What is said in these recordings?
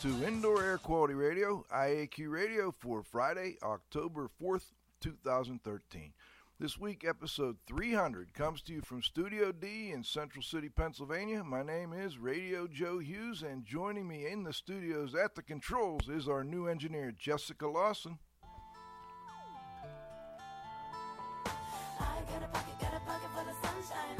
To Indoor Air Quality Radio, IAQ Radio, for Friday, October 4th, 2013. This week, episode 300 comes to you from Studio D in Central City, Pennsylvania. My name is Radio Joe Hughes, and joining me in the studios at the controls is our new engineer, Jessica Lawson. I got a pocket, got a pocket full of sunshine.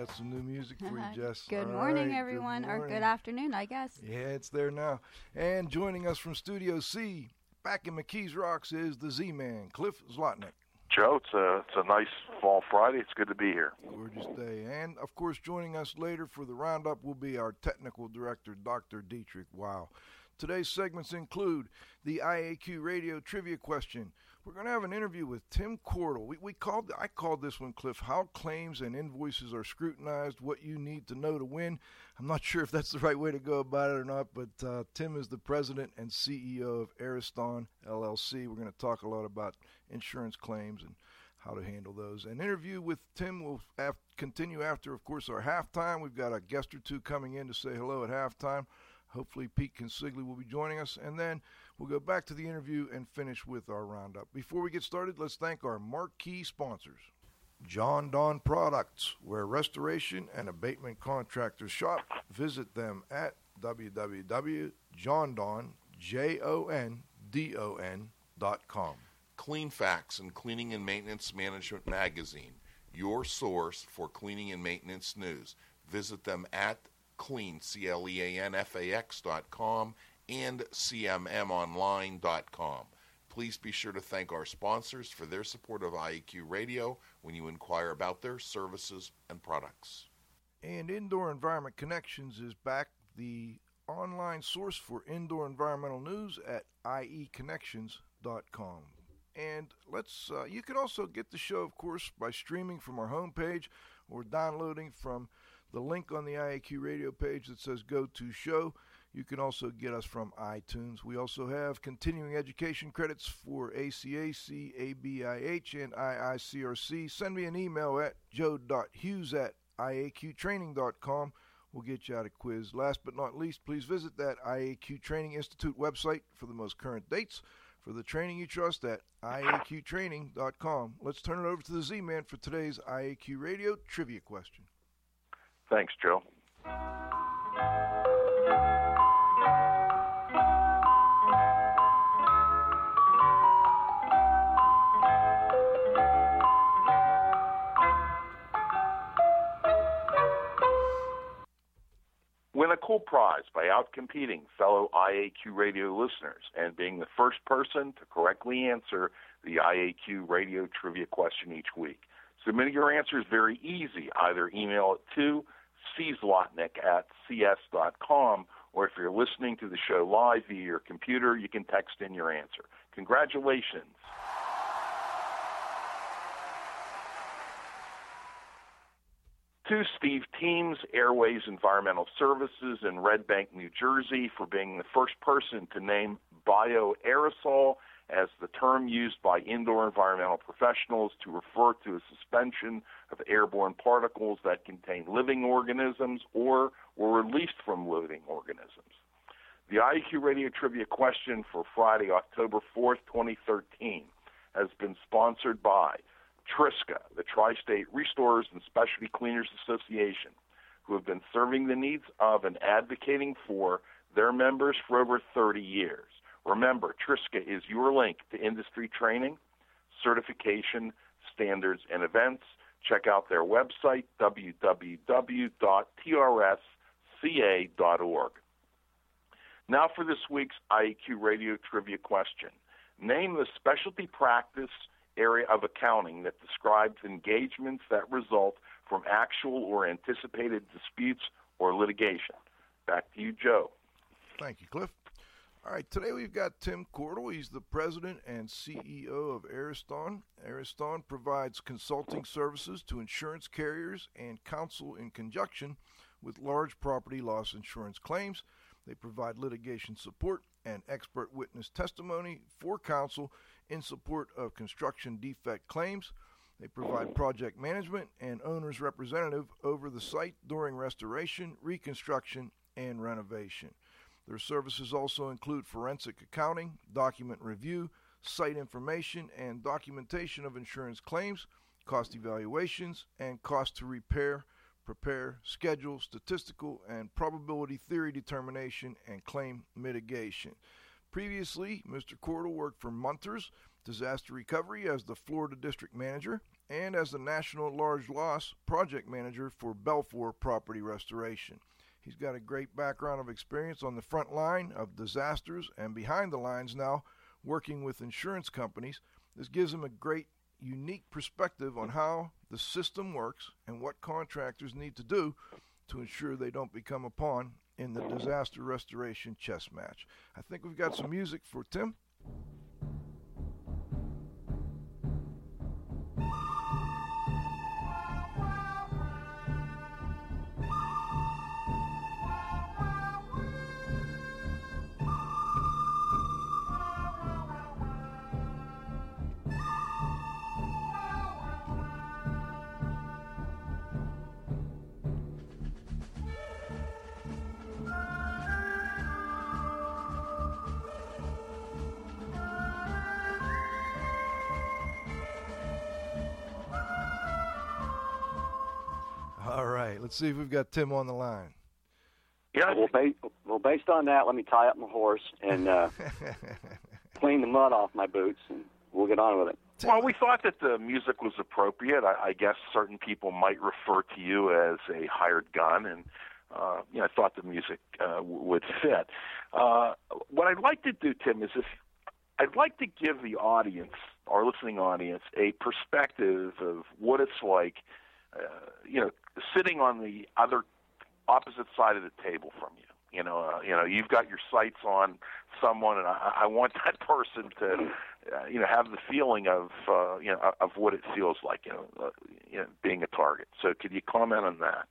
Got some new music for you, Jess. Good All morning, right, everyone, or morning. good afternoon, I guess. Yeah, it's there now. And joining us from Studio C, back in McKees Rocks, is the Z Man, Cliff Zlotnick. Joe, it's a it's a nice fall Friday. It's good to be here. Gorgeous day. And of course, joining us later for the roundup will be our technical director, Dr. Dietrich Wow. Today's segments include the IAQ radio trivia question. We're going to have an interview with Tim Cordell. We, we called I called this one, Cliff, how claims and invoices are scrutinized, what you need to know to win. I'm not sure if that's the right way to go about it or not, but uh, Tim is the president and CEO of Ariston LLC. We're going to talk a lot about insurance claims and how to handle those. An interview with Tim will af- continue after, of course, our halftime. We've got a guest or two coming in to say hello at halftime. Hopefully, Pete Consigli will be joining us, and then we'll go back to the interview and finish with our roundup. Before we get started, let's thank our marquee sponsors. Jon-Don Products, where restoration and abatement contractors shop. Visit them at www.jondon.com. Clean Facts and Cleaning and Maintenance Management Magazine, your source for cleaning and maintenance news. Visit them at clean, C-L-E-A-N-F-A-X dot com and cmmonline.com. Please be sure to thank our sponsors for their support of IEQ Radio when you inquire about their services and products. And Indoor Environment Connections is back, the online source for indoor environmental news at ieconnections.com. And let's uh, you can also get the show, of course, by streaming from our homepage or downloading from the link on the IAQ radio page that says Go to Show. You can also get us from iTunes. We also have continuing education credits for ACAC, ABIH, and IICRC. Send me an email at joe.hughes at iaqtraining.com. We'll get you out a quiz. Last but not least, please visit that IAQ Training Institute website for the most current dates. For the training you trust at iaqtraining.com. Let's turn it over to the Z Man for today's IAQ Radio trivia question. Thanks, Joe. A cool prize by outcompeting fellow IAQ radio listeners and being the first person to correctly answer the IAQ radio trivia question each week. Submitting your answer is very easy. Either email it to czlotnick at cs.com, or if you're listening to the show live via your computer, you can text in your answer. Congratulations. To Steve Teams, Airways Environmental Services in Red Bank, New Jersey, for being the first person to name bioaerosol as the term used by indoor environmental professionals to refer to a suspension of airborne particles that contain living organisms or were released from living organisms. The IEQ Radio Trivia question for Friday, October 4th, 2013, has been sponsored by Triska, the Tri State Restorers and Specialty Cleaners Association, who have been serving the needs of and advocating for their members for over 30 years. Remember, Triska is your link to industry training, certification, standards, and events. Check out their website, www.trsca.org. Now for this week's IEQ Radio Trivia question. Name the specialty practice area of accounting that describes engagements that result from actual or anticipated disputes or litigation. Back to you, Joe. Thank you, Cliff. All right, today we've got Tim Cordell. He's the president and CEO of Ariston. Ariston provides consulting services to insurance carriers and counsel in conjunction with large property loss insurance claims. They provide litigation support and expert witness testimony for counsel in support of construction defect claims. They provide project management and owner's representative over the site during restoration, reconstruction, and renovation. Their services also include forensic accounting, document review, site information, and documentation of insurance claims, cost evaluations, and cost to repair, prepare, schedule, statistical, and probability theory determination, and claim mitigation. Previously, Mr. Cordell worked for Munters Disaster Recovery as the Florida District Manager and as the National Large Loss Project Manager for Belfor Property Restoration. He's got a great background of experience on the front line of disasters and behind the lines now, working with insurance companies. This gives him a great, unique perspective on how the system works and what contractors need to do to ensure they don't become a pawn in the disaster restoration chess match. I think we've got some music for Tim. Let's see if we've got Tim on the line. Yeah, Well, ba- well, based on that, let me tie up my horse and uh, clean the mud off my boots, and we'll get on with it. Well, we thought that the music was appropriate. I, I guess certain people might refer to you as a hired gun, and uh, you know, I thought the music uh, w- would fit. Uh, what I'd like to do, Tim, is if I'd like to give the audience, our listening audience, a perspective of what it's like, uh, you know, sitting on the other opposite side of the table from you. You know, uh, you know, you've got your sights on someone, and I, I want that person to, uh, you know, have the feeling of, uh, you know, of what it feels like, you know, uh, you know, being a target. So, could you comment on that?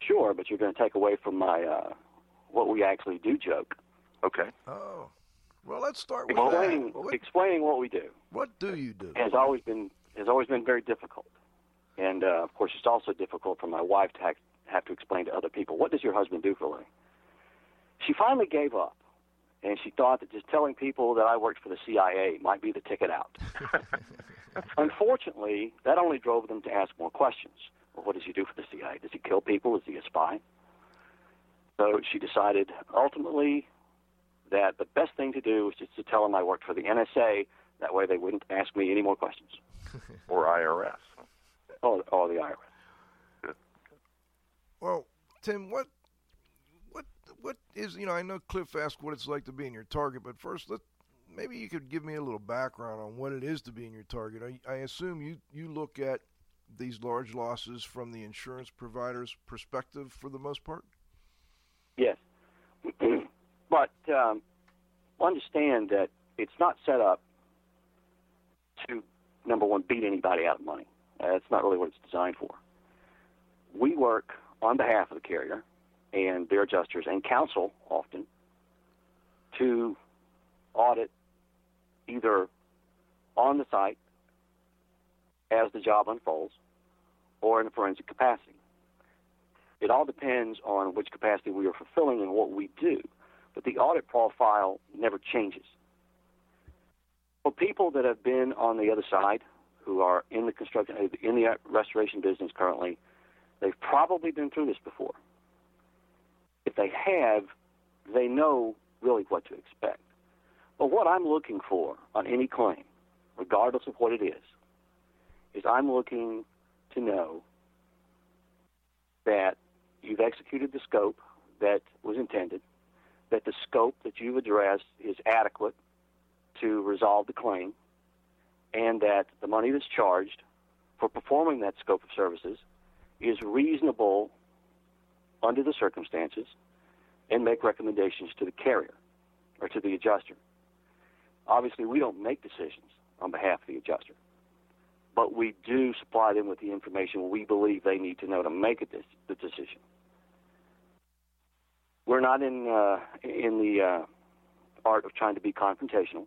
Sure, but you're going to take away from my uh, what we actually do joke. Okay. Oh, well, let's start with Explaining, that. What, explaining what we do what do you do? has always been has always been very difficult, and uh, of course, it's also difficult for my wife to have, have to explain to other people what does your husband do for a living. She finally gave up, and she thought that just telling people that I worked for the CIA might be the ticket out. Unfortunately, that only drove them to ask more questions. Well, what does he do for the CIA? Does he kill people? Is he a spy? So she decided ultimately that the best thing to do was just to tell them I worked for the NSA. That way they wouldn't ask me any more questions. Or IRS. Or, or the IRS. Well, Tim, what, what, what is you know? I know Cliff asked what it's like to be in your target, but first, let maybe you could give me a little background on what it is to be in your target. I, I assume you you look at these large losses from the insurance provider's perspective for the most part. Yes. but um, understand that it's not set up to, number one, beat anybody out of money. Uh, that's not really what it's designed for. We work on behalf of the carrier and their adjusters and counsel often to audit either on the site as the job unfolds or in a forensic capacity. It all depends on which capacity we are fulfilling and what we do, but the audit profile never changes. For people that have been on the other side, who are in the construction, uh, in the uh, restoration business currently, they've probably been through this before. If they have, they know really what to expect. But what I'm looking for on any claim, regardless of what it is, is I'm looking to know that you've executed the scope that was intended, that the scope that you've addressed is adequate to resolve the claim, and that the money that's charged for performing that scope of services is reasonable under the circumstances and make recommendations to the carrier or to the adjuster. Obviously, we don't make decisions on behalf of the adjuster, but we do supply them with the information we believe they need to know to make a, the decision. We're not in uh, in the uh, art of trying to be confrontational,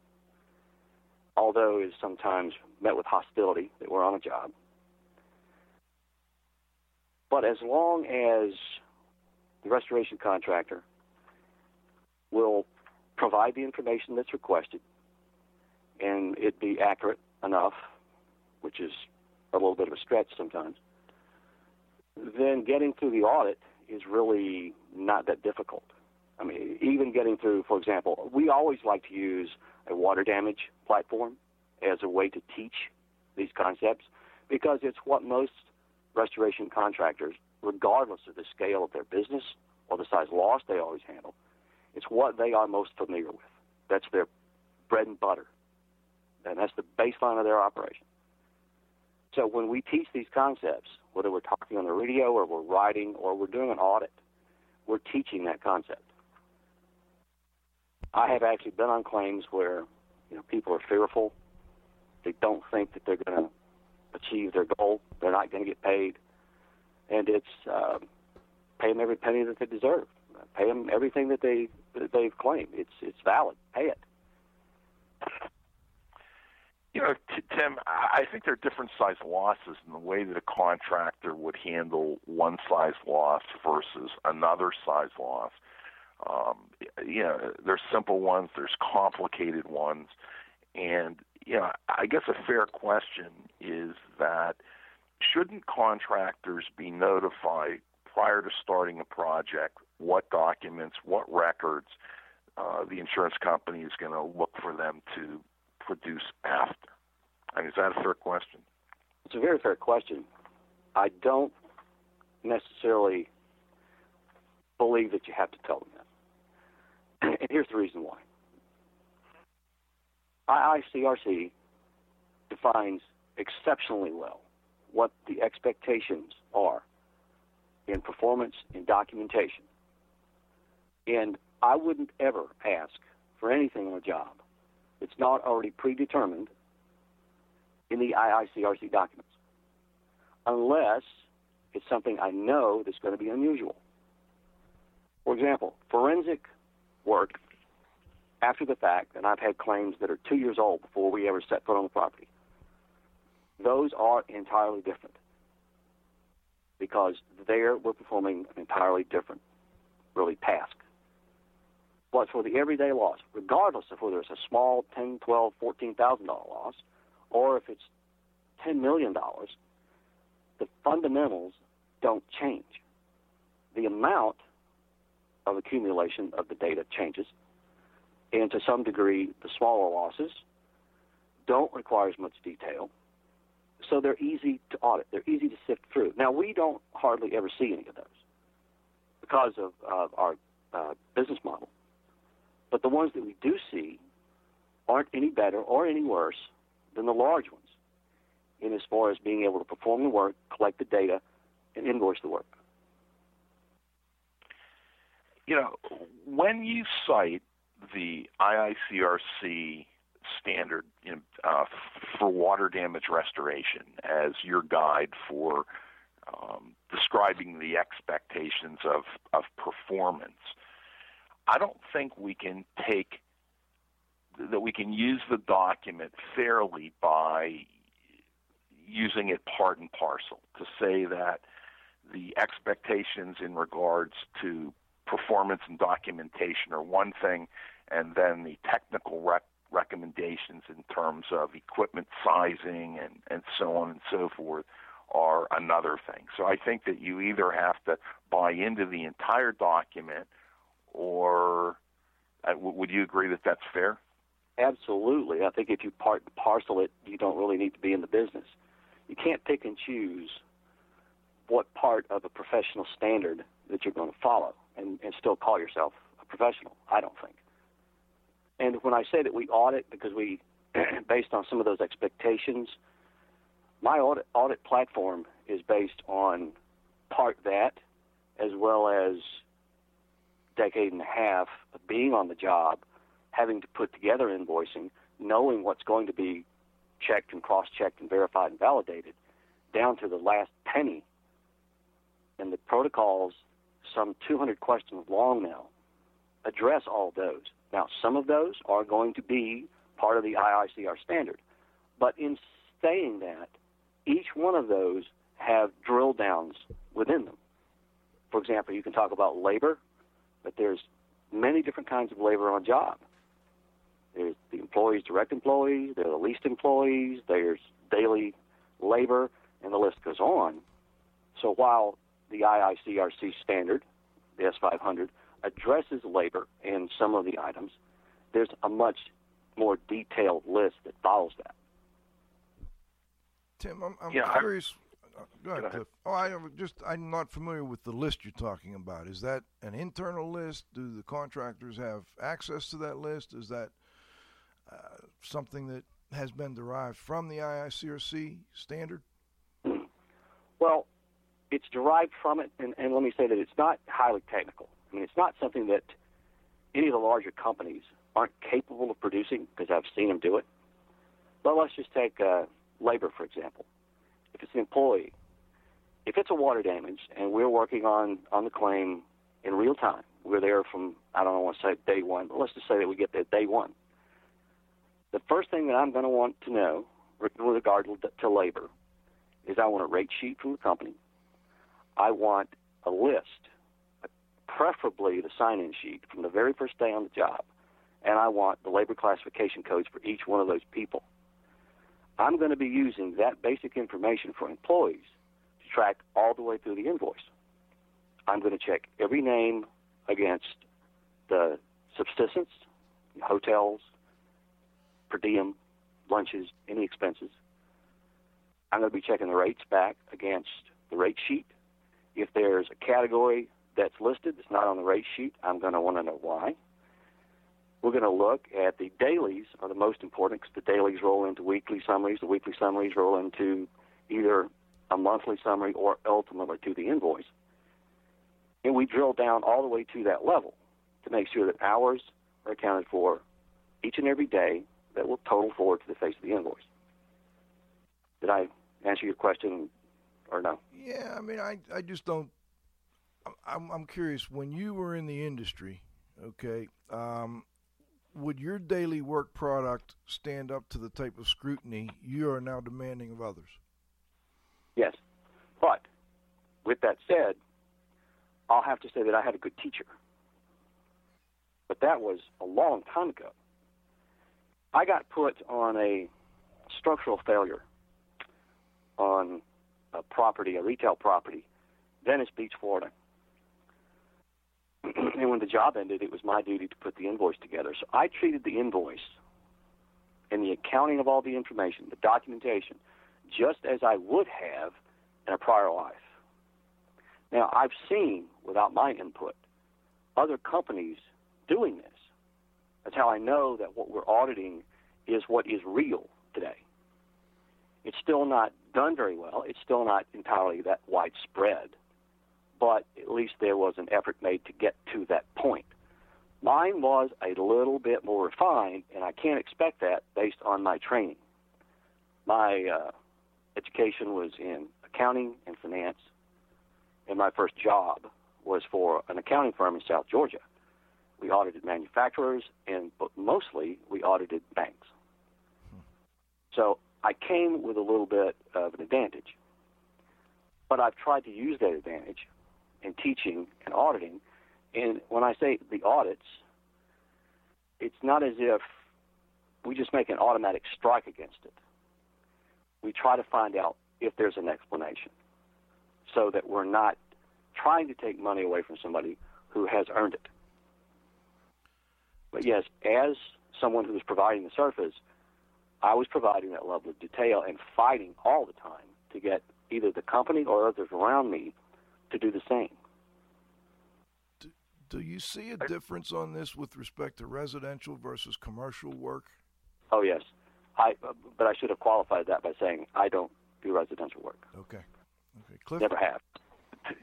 although is sometimes met with hostility that we're on a job. But as long as the restoration contractor will provide the information that's requested and it be accurate enough, which is a little bit of a stretch sometimes, then getting through the audit is really not that difficult. I mean, even getting through, for example, we always like to use a water damage platform as a way to teach these concepts because it's what most restoration contractors, regardless of the scale of their business or the size loss they always handle, it's what they are most familiar with. That's their bread and butter. And that's the baseline of their operation. So when we teach these concepts, whether we're talking on the radio or we're writing or we're doing an audit, we're teaching that concept. I have actually been on claims where you know people are fearful. They don't think that they're going to achieve their goal. They're not going to get paid, and it's uh, pay them every penny that they deserve. Pay them everything that they that they've claimed. It's it's valid. Pay it. You know, t- Tim, I think there are different size losses in the way that a contractor would handle one size loss versus another size loss. Um, you know, there's simple ones, there's complicated ones, and you know, I guess a fair question is that shouldn't contractors be notified prior to starting a project what documents, what records uh, the insurance company is going to look for them to produce after? I mean, is that a fair question? It's a very fair question. I don't necessarily believe that you have to tell them that. and here's the reason why. IICRC defines exceptionally well what the expectations are in performance in documentation. And I wouldn't ever ask for anything on a job that's not already predetermined in the IICRC documents, unless it's something I know that's going to be unusual. For example, forensic work after the fact, and I've had claims that are two years old before we ever set foot on the property. Those are entirely different because there we're performing an entirely different, really, task. But for the everyday loss, regardless of whether it's a small ten, twelve, fourteen thousand dollar loss, or if it's ten million dollars, the fundamentals don't change. The amount of accumulation of the data changes, and to some degree, the smaller losses don't require as much detail, so they're easy to audit. They're easy to sift through. Now, we don't hardly ever see any of those because of uh, our uh, business model. But the ones that we do see aren't any better or any worse than the large ones in as far as being able to perform the work, collect the data, and invoice the work. You know, when you cite the IICRC standard uh, for water damage restoration as your guide for um, describing the expectations of, of performance. I don't think we can take that we can use the document fairly by using it part and parcel to say that the expectations in regards to performance and documentation are one thing, and then the technical rec- recommendations in terms of equipment sizing and, and so on and so forth are another thing. So I think that you either have to buy into the entire document or uh, would you agree that that's fair? absolutely. I think if you parcel it, you don't really need to be in the business. You can't pick and choose what part of a professional standard that you're going to follow and, and still call yourself a professional. I don't think. And when I say that we audit because we, based on some of those expectations, my audit, audit platform is based on part that as well as decade and a half of being on the job, having to put together invoicing, knowing what's going to be checked and cross-checked and verified and validated, down to the last penny. And the protocols, some 200 questions long now, address all those. Now, some of those are going to be part of the IICR standard, but in saying that, each one of those have drill downs within them. For example, you can talk about labor, but there's many different kinds of labor on a job. There's the employees, direct employees, there are the leased employees, there's daily labor, and the list goes on. So while the IICRC standard, the S500, addresses labor and some of the items, there's a much more detailed list that follows that. Tim, I'm, I'm Yeah, I- curious. uh, Go ahead, Go ahead. Cliff. Oh, I am just I'm not familiar with the list you're talking about. Is that an internal list? Do the contractors have access to that list? Is that uh, something that has been derived from the IICRC standard? Well, it's derived from it, and, and let me say that it's not highly technical. I mean, it's not something that any of the larger companies aren't capable of producing because I've seen them do it. But let's just take uh, labor, for example. If it's an employee, if it's a water damage and we're working on, on the claim in real time, we're there from, I don't want to say day one, but let's just say that we get there day one. The first thing that I'm going to want to know with regard to, to labor is I want a rate sheet from the company. I want a list, preferably the sign-in sheet from the very first day on the job, and I want the labor classification codes for each one of those people. I'm going to be using that basic information for employees to track all the way through the invoice. I'm going to check every name against the subsistence, hotels, per diem, lunches, any expenses. I'm going to be checking the rates back against the rate sheet. If there's a category that's listed that's not on the rate sheet, I'm going to want to know why. We're going to look at the dailies are the most important because the dailies roll into weekly summaries. The weekly summaries roll into either a monthly summary or ultimately to the invoice. And we drill down all the way to that level to make sure that hours are accounted for each and every day that will total forward to the face of the invoice. Did I answer your question or no? Yeah, I mean, I I just don't. I'm- I'm I'm curious. When you were in the industry, okay, um, would your daily work product stand up to the type of scrutiny you are now demanding of others? Yes. But with that said, I'll have to say that I had a good teacher. But that was a long time ago. I got put on a structural failure on a property, a retail property, Venice Beach, Florida. and when the job ended, it was my duty to put the invoice together. So I treated the invoice and the accounting of all the information, the documentation, just as I would have in a prior life. Now, I've seen, without my input, other companies doing this. That's how I know that what we're auditing is what is real today. It's still not done very well. It's still not entirely that widespread, but at least there was an effort made to get to that point. Mine was a little bit more refined, and I can't expect that based on my training. My uh, education was in accounting and finance, and my first job was for an accounting firm in South Georgia. We audited manufacturers, and but mostly we audited banks. So I came with a little bit of an advantage, but I've tried to use that advantage in teaching and auditing. And when I say the audits, it's not as if we just make an automatic strike against it. We try to find out if there's an explanation so that we're not trying to take money away from somebody who has earned it. But yes, as someone who's providing the surface, I was providing that level of detail and fighting all the time to get either the company or others around me to do the same. Do, do you see a difference on this with respect to residential versus commercial work? Oh yes, I. But I should have qualified that by saying I don't do residential work. Okay. Okay. Cliff. Never have.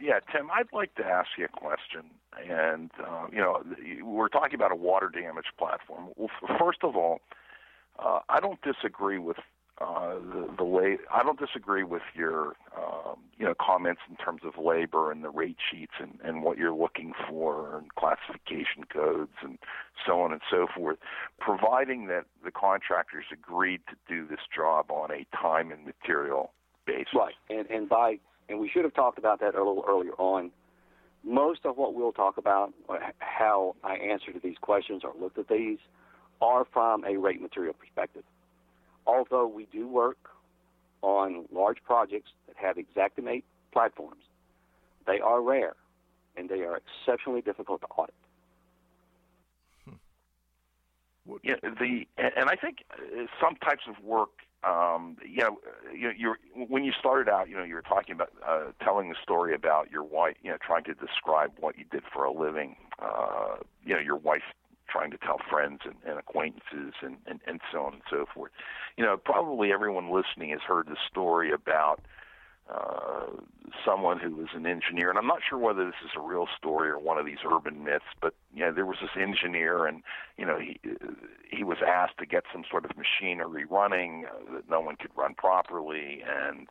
Yeah, Tim, I'd like to ask you a question. And, uh, you know, we're talking about a water damage platform. Well, first of all, uh, I don't disagree with uh, the, the way I don't disagree with your um, you know comments in terms of labor and the rate sheets and, and what you're looking for and classification codes and so on and so forth, providing that the contractors agreed to do this job on a time and material basis. Right, and and by and we should have talked about that a little earlier on. Most of what we'll talk about, how I answer to these questions or looked at these, are from a rate material perspective. Although we do work on large projects that have Xactimate platforms, they are rare and they are exceptionally difficult to audit. Yeah, the and I think uh, some types of work um, you know, you, you're when you started out, you know, you were talking about uh, telling the story about your wife, you know, trying to describe what you did for a living. Uh, you know, your wife trying to tell friends and, and acquaintances and, and, and so on and so forth. You know, probably everyone listening has heard the story about uh, someone who was an engineer, and I'm not sure whether this is a real story or one of these urban myths, but you know, there was this engineer, and you know, he he was asked to get some sort of machinery running uh, that no one could run properly, and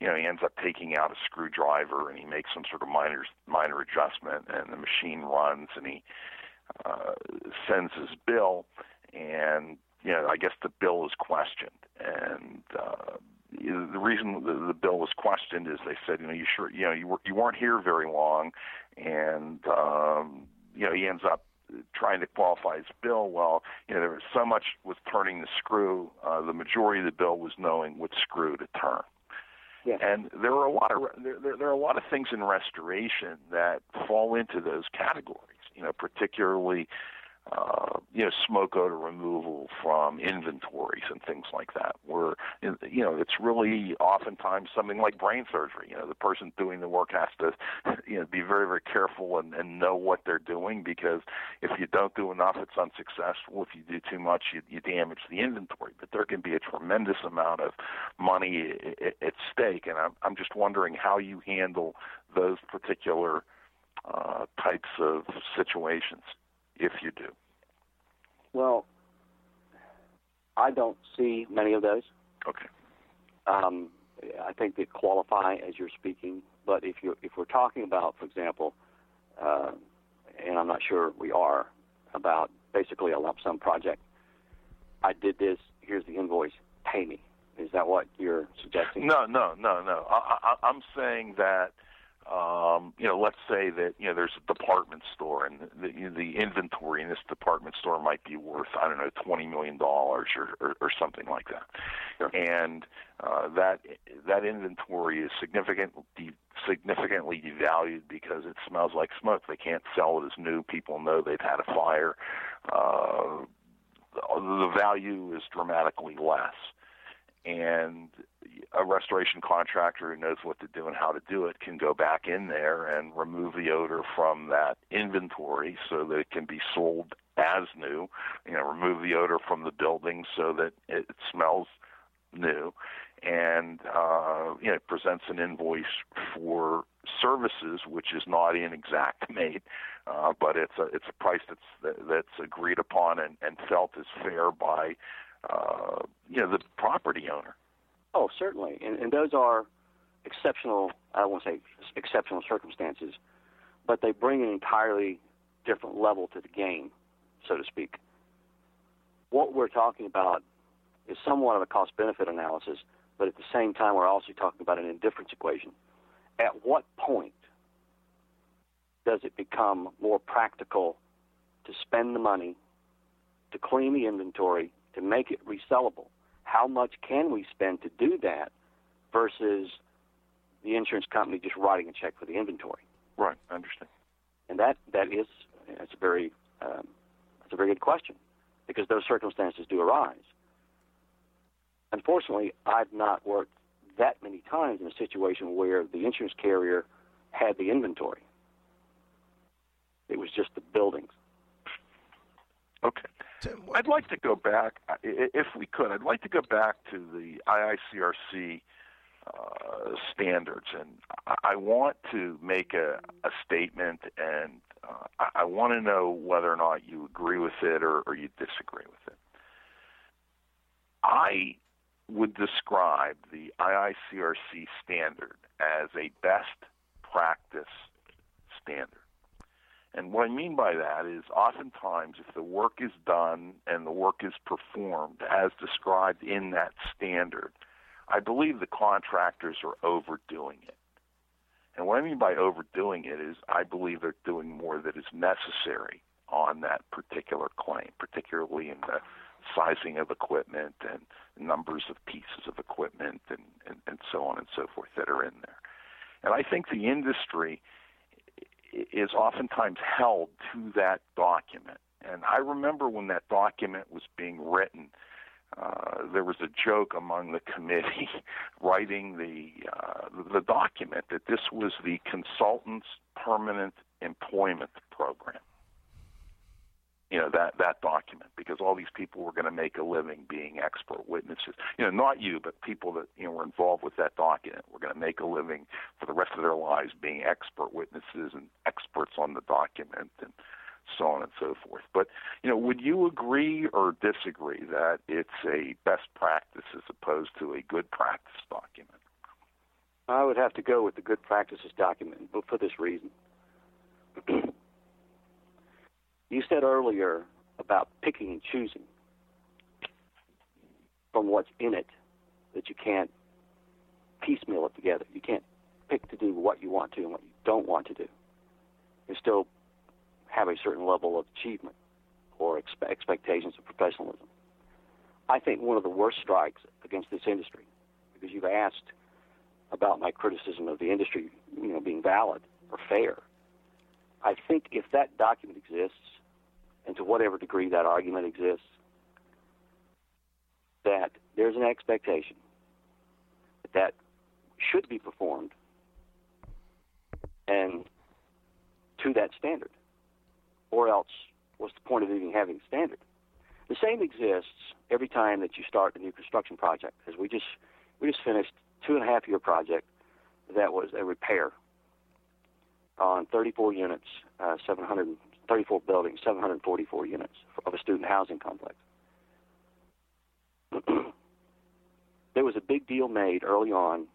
you know, he ends up taking out a screwdriver and he makes some sort of minor minor adjustment, and the machine runs, and he uh, sends his bill, and you know, I guess the bill is questioned, and uh, the reason the, the bill was questioned is they said, you know, you sure, you know, you, were, you weren't here very long, and um, you know, he ends up trying to qualify his bill. Well, you know, there was so much with turning the screw. Uh, the majority of the bill was knowing which screw to turn. Yeah. And there are a lot of there, there, there are a lot of things in restoration that fall into those categories. You know, particularly uh, you know, smoke odor removal from inventories and things like that. Where you know, it's really oftentimes something like brain surgery. You know, the person doing the work has to, you know, be very very careful and, and know what they're doing because if you don't do enough, it's unsuccessful. If you do too much, you, you damage the inventory. But there can be a tremendous amount of money at stake, and I'm I'm just wondering how you handle those particular uh, types of situations if you do? Well, I don't see many of those. Okay. Um, I think they qualify as you're speaking, but if you if we're talking about, for example, uh, and I'm not sure we are about basically a lump sum project. I did this. Here's the invoice. Pay me. Is that what you're suggesting? No, no, no, no. I, I, I'm saying that um, you know, let's say that you know there's a department store and the, the inventory in this department store might be worth I don't know twenty million dollars or, or or something like that, Sure. and uh, that that inventory is significantly significantly devalued because it smells like smoke. They can't sell it as new. People know they've had a fire. Uh, the value is dramatically less and a restoration contractor who knows what to do and how to do it can go back in there and remove the odor from that inventory so that it can be sold as new. You know, remove the odor from the building so that it smells new, and uh, you know, presents an invoice for services which is not in Xactimate, uh, but it's a it's a price that's that's agreed upon and, and felt is fair by uh, you know the property owner. Oh, certainly, and, and those are exceptional. I won't say exceptional circumstances, but they bring an entirely different level to the game, so to speak. What we're talking about is somewhat of a cost-benefit analysis, but at the same time, we're also talking about an indifference equation. At what point does it become more practical to spend the money to clean the inventory to make it resellable. How much can we spend to do that versus the insurance company just writing a check for the inventory? Right, I understand. And that that is that's a very um, that's a very good question. because those circumstances do arise. Unfortunately, I've not worked that many times in a situation where the insurance carrier had the inventory. It was just the buildings. Okay. Tim, what- I'd like to go back, i- if we could. I'd like to go back to the IICRC uh, standards, and I, want to make a, a statement, and uh, I, I want to know whether or not you agree with it or, or you disagree with it. I would describe the IICRC standard as a best practice standard. And what I mean by that is oftentimes if the work is done and the work is performed as described in that standard, I believe the contractors are overdoing it. And what I mean by overdoing it is I believe they're doing more that is necessary on that particular claim, particularly in the sizing of equipment and numbers of pieces of equipment and, and, and so on and so forth that are in there. And I think the industry is oftentimes held to that document. And I remember when that document was being written, uh, there was a joke among the committee writing the uh, the document that this was the consultant's permanent employment program. You know that that document because all these people were going to make a living being expert witnesses. You know, not you, but people that you know were involved with that document were going to make a living for the rest of their lives being expert witnesses and experts on the document and so on and so forth. But you know, would you agree or disagree that it's a best practice as opposed to a good practice document? I would have to go with the good practices document, but for this reason. you said earlier about picking and choosing from what's in it that you can't piecemeal it together. You can't pick to do what you want to and what you don't want to do. You still have a certain level of achievement or expe- expectations of professionalism. I think one of the worst strikes against this industry, because you've asked about my criticism of the industry, you know, being valid or fair. I think if that document exists, and to whatever degree that argument exists, that there's an expectation that that should be performed and to that standard, or else what's the point of even having a standard? The same exists every time that you start a new construction project, as we just we just finished two and a half year project that was a repair on 34 units, uh, 734 buildings, 744 units of a student housing complex. there was a big deal made early on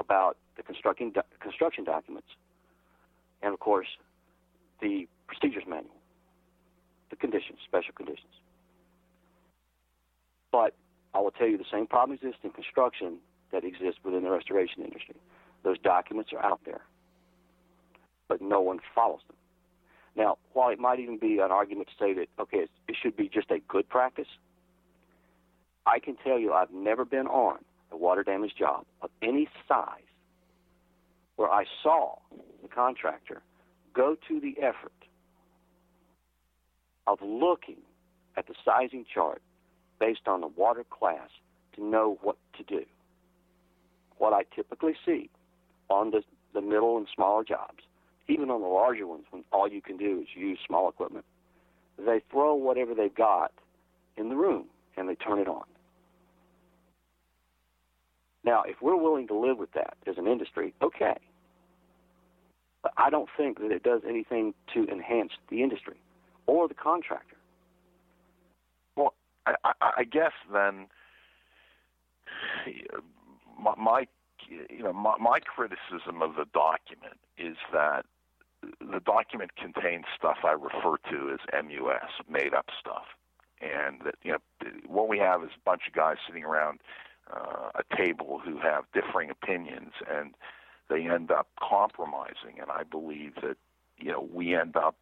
about the constructing do- construction documents, and of course, the procedures manual, the conditions, special conditions. But I will tell you the same problem exists in construction that exists within the restoration industry. Those documents are out there, but no one follows them. Now, while it might even be an argument to say that, okay, it should be just a good practice, I can tell you I've never been on a water damage job of any size where I saw the contractor go to the effort of looking at the sizing chart based on the water class to know what to do. What I typically see on the, the middle and smaller jobs, even on the larger ones, when all you can do is use small equipment, they throw whatever they've got in the room and they turn it on. Now, if we're willing to live with that as an industry, okay. But I don't think that it does anything to enhance the industry or the contractor. Well, I, I, I guess then my, my you know my, my criticism of the document is that the document contains stuff I refer to as MUS, made up stuff, and that you know what we have is a bunch of guys sitting around uh, a table who have differing opinions, and they end up compromising. And I believe that you know we end up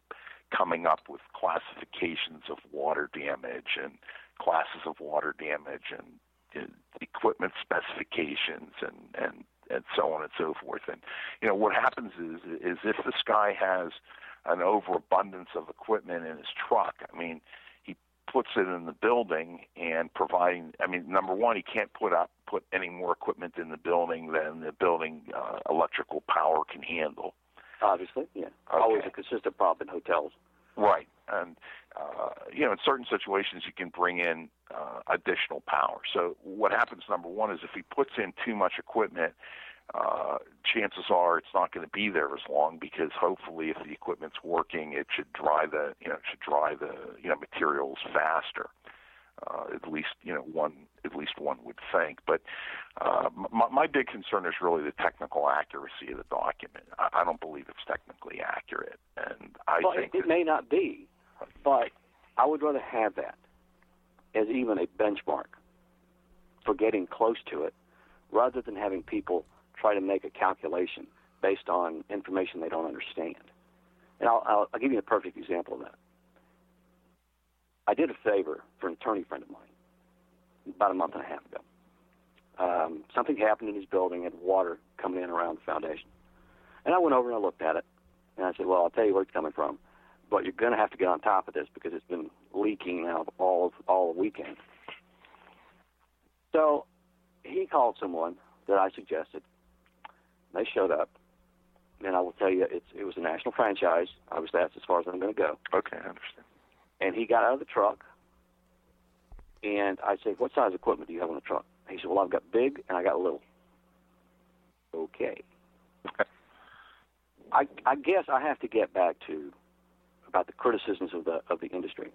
coming up with classifications of water damage and classes of water damage and uh, equipment specifications and and and so on and so forth. And you know what happens is is if this guy has an overabundance of equipment in his truck, I mean, he puts it in the building and providing. I mean, number one, he can't put up put any more equipment in the building than the building uh, electrical power can handle. Obviously, yeah. Okay. Always a consistent problem in hotels. Right, and uh, you know, in certain situations, you can bring in uh, additional power. So what happens? Number one is if he puts in too much equipment, uh, chances are it's not going to be there as long because hopefully, if the equipment's working, it should dry the you know it should dry the you know materials faster. Uh, at least you know one at least one would think. But uh, my, my big concern is really the technical accuracy of the document. I, I don't believe it's technically accurate, and I well, think it, it may not be, but I would rather have that as even a benchmark for getting close to it, rather than having people try to make a calculation based on information they don't understand. And I'll, I'll, I'll give you a perfect example of that. I did a favor for an attorney friend of mine about a month and a half ago. Um, something happened in his building, had water coming in around the foundation. And I went over and I looked at it, and I said, "Well, I'll tell you where it's coming from, but you're going to have to get on top of this because it's been leaking now all all weekend." So he called someone that I suggested. They showed up, and I will tell you, it's it was a national franchise. Obviously, that's as far as I'm going to go. okay, I understand. And he got out of the truck, and I said, "What size equipment do you have on the truck?" He said, "Well, I've got big and I got little." Okay. I, I guess I have to get back to about the criticisms of the of the industry.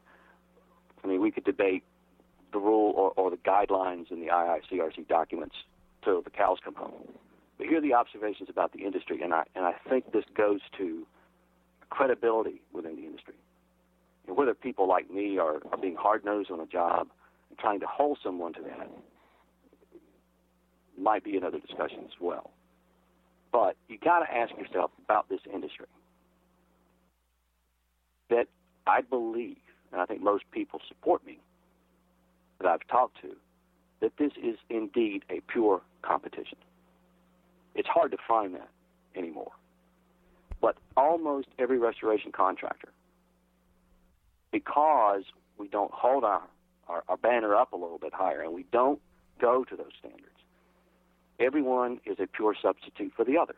I mean, we could debate the rule or, or the guidelines in the IICRC documents till the cows come home. But here are the observations about the industry, and I and I think this goes to credibility within the industry. And whether people like me are, are being hard nosed on a job and trying to hold someone to that might be another discussion as well. But you got to ask yourself about this industry. That I believe, and I think most people support me that I've talked to, that this is indeed a pure competition. It's hard to find that anymore. But almost every restoration contractor, because we don't hold our, our, our banner up a little bit higher and we don't go to those standards, everyone is a pure substitute for the other.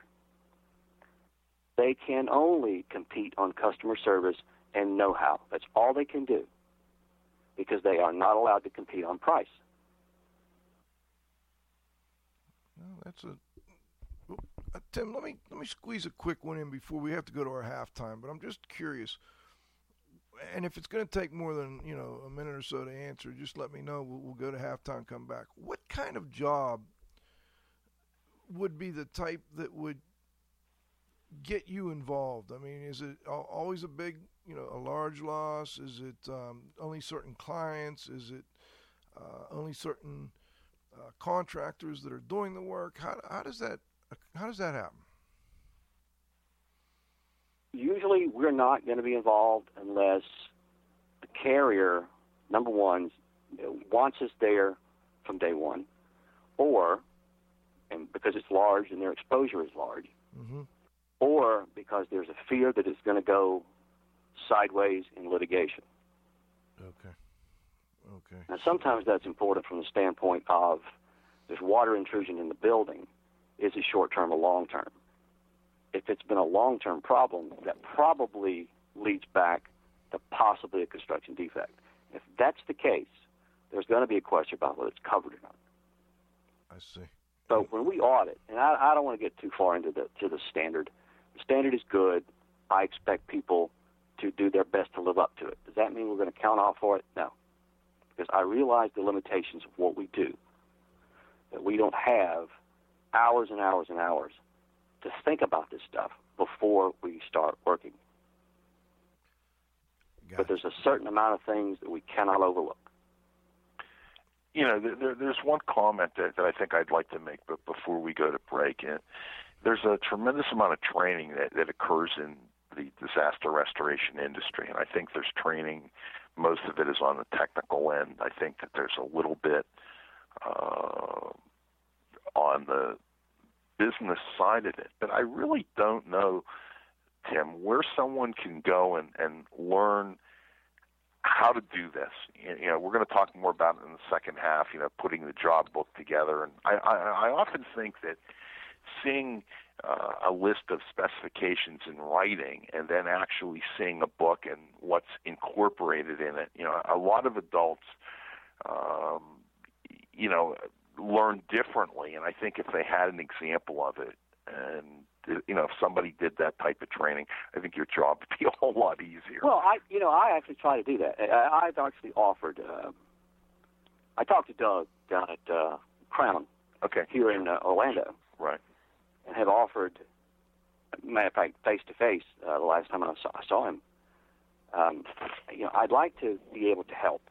They can only compete on customer service and know how. That's all they can do because they are not allowed to compete on price. Well, that's a uh, Tim. Let me let me squeeze a quick one in before we have to go to our halftime. But I'm just curious, and if it's going to take more than you know a minute or so to answer, just let me know. We'll, we'll go to halftime, come back. What kind of job would be the type that would get you involved? I mean, is it always a big, you know, a large loss? Is it um, only certain clients? Is it uh, only certain uh, contractors that are doing the work? How, how does that how does that happen? Usually, we're not going to be involved unless the carrier, number one, wants us there from day one, or and because it's large and their exposure is large, Mm-hmm. or because there's a fear that it's going to go sideways in litigation. Okay. Okay. Now, sometimes that's important from the standpoint of there's water intrusion in the building. Is it short term or long term? If it's been a long term problem, that probably leads back to possibly a construction defect. If that's the case, there's going to be a question about whether it's covered or not. I see. So when we audit, and I, I don't want to get too far into the to the standard. The standard is good. I expect people to do their best to live up to it. Does that mean we're going to count off for it? No, because I realize the limitations of what we do. That we don't have hours and hours and hours to think about this stuff before we start working. Got But there's a certain amount of things that we cannot overlook. you know, there, there, there's one comment that, that I think I'd like to make, but before we go to break, and there's a tremendous amount of training that, that occurs in the disaster restoration industry, and I think there's training. Most of it is on the technical end. I think that there's a little bit uh, on the business side of it, but I really don't know, Tim, where someone can go and, and learn how to do this. You know, we're going to talk more about it in the second half. You know, putting the job book together, and I, I, I often think that seeing uh, a list of specifications in writing and then actually seeing a book and what's incorporated in it. You know, a lot of adults, um, you know, learn differently, and I think if they had an example of it and you know, if somebody did that type of training, I think your job would be a whole lot easier. Well, I, you know, I actually try to do that. I, I've actually offered. Uh, I talked to Doug down at uh, Crown, okay, here in uh, Orlando, right, have offered. Matter of fact, face to face, the last time I saw, I saw him. Um, you know, I'd like to be able to help,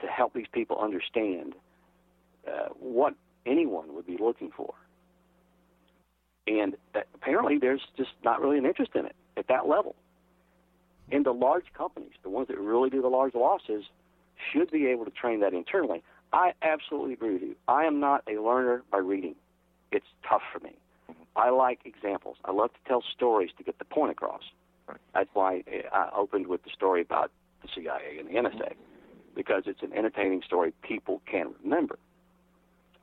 to help these people understand uh, what anyone would be looking for and apparently there's just not really an interest in it at that level. And the large companies, the ones that really do the large losses, should be able to train that internally. I absolutely agree with you. I am not a learner by reading. It's tough for me. I like examples. I love to tell stories to get the point across. That's why I opened with the story about the CIA and the NSA, because it's an entertaining story people can remember.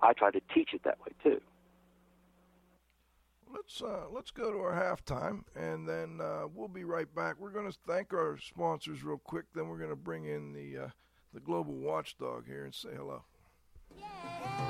I try to teach it that way too let's uh, let's go to our halftime, and then uh, we'll be right back. We're going to thank our sponsors real quick. Then we're going to bring in the uh, the global watchdog here and say hello. Yeah.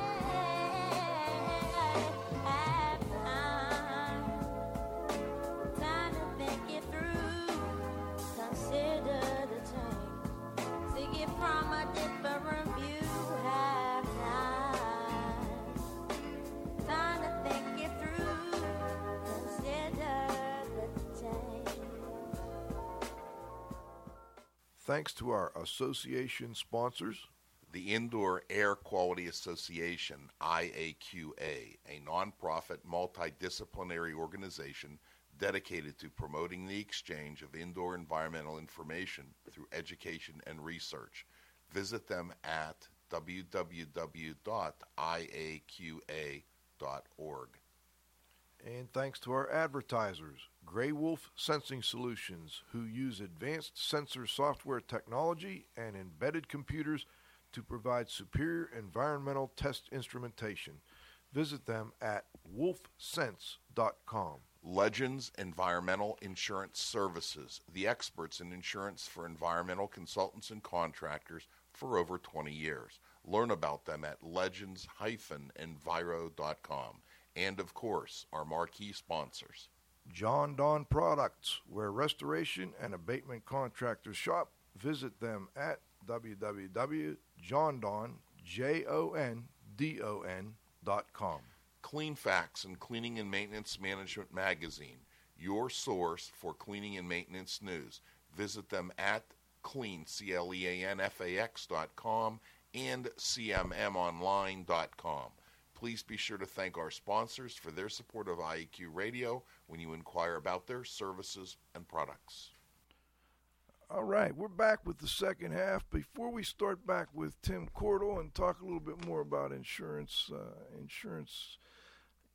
Thanks to our association sponsors the Indoor Air Quality Association, IAQA, a nonprofit multidisciplinary organization dedicated to promoting the exchange of indoor environmental information through education and research. Visit them at www.iaqa.org. And thanks to our advertisers, GrayWolf Sensing Solutions, who use advanced sensor software technology and embedded computers to provide superior environmental test instrumentation. Visit them at wolfsense.com. Legends Environmental Insurance Services, the experts in insurance for environmental consultants and contractors for over 20 years. Learn about them at legends-enviro.com and, of course, our marquee sponsors. Jon-Don Products, where restoration and abatement contractors shop. Visit them at www.jondon.com. CleanFax and Cleaning and Maintenance Management Magazine, your source for cleaning and maintenance news. Visit them at clean, C-L-E-A-N-F-A-X.com and cmmonline.com. Please be sure to thank our sponsors for their support of IEQ Radio when you inquire about their services and products. All right, we're back with the second half. Before we start back with Tim Cordle and talk a little bit more about insurance, uh, insurance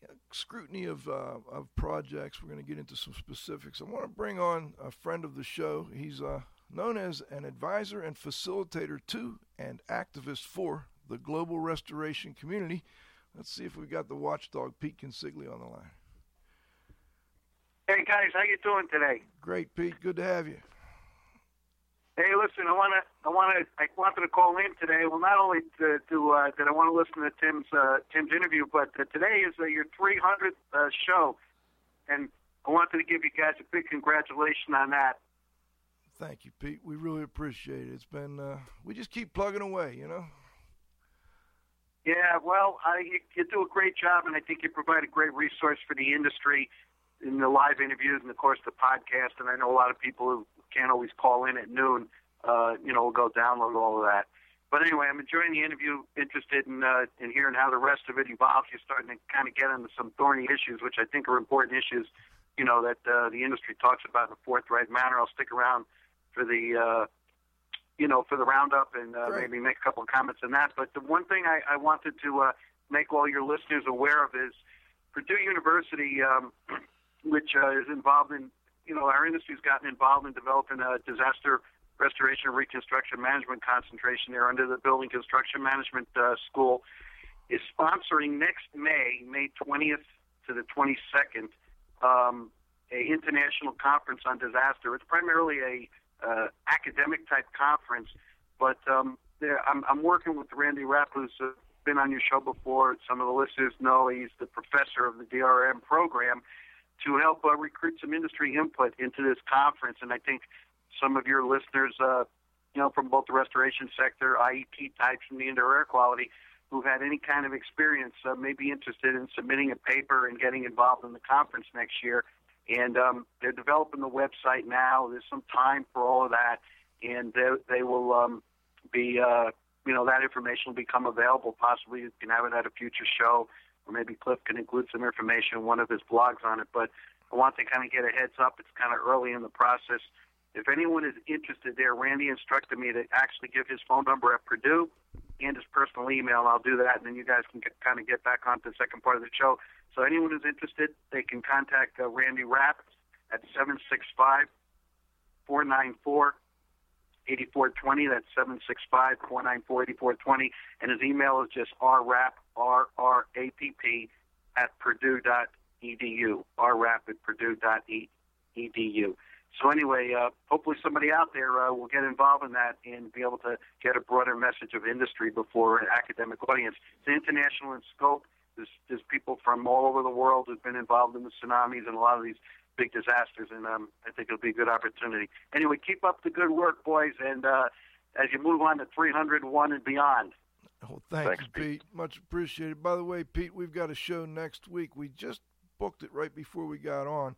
uh, scrutiny of uh, of projects, we're going to get into some specifics. I want to bring on a friend of the show. He's uh, known as an advisor and facilitator to and activist for the global restoration community. Let's see if we've got the watchdog Pete Consigli on the line. Hey guys, how you doing today? Great, Pete. Good to have you. Hey, listen, I want to, I want to, I wanted to call in today. Well, not only to, to uh, that I want to listen to Tim's uh, Tim's interview, but uh, today is uh, your 300th uh, show, and I wanted to give you guys a big congratulations on that. Thank you, Pete. We really appreciate it. It's been, uh, we just keep plugging away, you know. Yeah, well, I, you, you do a great job, and I think you provide a great resource for the industry in the live interviews and, of course, the podcast. And I know a lot of people who can't always call in at noon, uh, you know, will go download all of that. But anyway, I'm enjoying the interview. Interested in uh, in hearing how the rest of it evolves. You're starting to kind of get into some thorny issues, which I think are important issues. You know that uh, the industry talks about in a forthright manner. I'll stick around for the uh, you know, for the roundup and uh, maybe make a couple of comments on that. But the one thing I, I wanted to uh, make all your listeners aware of is Purdue University, um, which uh, is involved in, you know, our industry's gotten involved in developing a disaster restoration and reconstruction management concentration there under the building construction management uh, school, is sponsoring next May, May 20th to the 22nd, um, a international conference on disaster. It's primarily a uh, academic type conference, but um, there, I'm, I'm working with Randy Rapp, who's uh, been on your show before. Some of the listeners know he's the professor of the DRM program to help uh, recruit some industry input into this conference. And I think some of your listeners, uh, you know, from both the restoration sector, IEP types, and the indoor air quality, who've had any kind of experience, uh, may be interested in submitting a paper and getting involved in the conference next year. And um, they're developing the website now. There's some time for all of that, and they, they will um, be, uh, you know, that information will become available. Possibly you can have it at a future show, or maybe Cliff can include some information in one of his blogs on it. But I want to kind of get a heads up. It's kind of early in the process. If anyone is interested there, Randy instructed me to actually give his phone number at Purdue and his personal email. I'll do that, and then you guys can get, kind of get back onto the second part of the show. So anyone who's interested, they can contact uh, Randy Rapp at 765 494 8420. That's 765 494 8420. And his email is just rrapp, R-R-A-P-P, at purdue.edu. rrapp at purdue.edu. So anyway, uh, hopefully somebody out there uh, will get involved in that and be able to get a broader message of industry before an academic audience. It's international in scope. There's, there's people from all over the world who've been involved in the tsunamis and a lot of these big disasters, and um, I think it'll be a good opportunity. Anyway, keep up the good work, boys, and uh, as you move on to 301 and beyond. Oh, thanks, Thanks, Pete. Pete. Much appreciated. By the way, Pete, we've got a show next week. We just booked it right before we got on.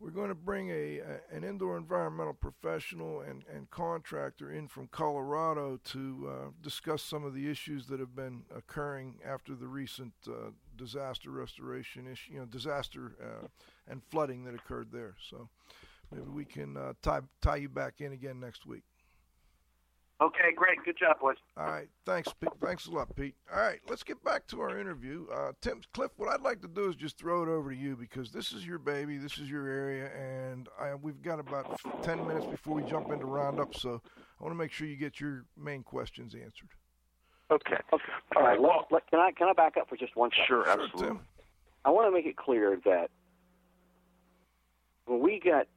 We're going to bring a, a an indoor environmental professional and, and contractor in from Colorado to uh, discuss some of the issues that have been occurring after the recent uh, disaster restoration issue, you know, disaster uh, and flooding that occurred there. So maybe we can uh, tie tie you back in again next week. Okay, great. Good job, boys. All right, thanks, Pete. Thanks a lot, Pete. All right, let's get back to our interview. Uh, Tim, Cliff, what I'd like to do is just throw it over to you because this is your baby, this is your area, and I, we've got about ten minutes before we jump into roundup. So I want to make sure you get your main questions answered. Okay. Okay. All right. Well, let, can I can I back up for just one second? Sure, Sure, absolutely. Tim. I want to make it clear that when we get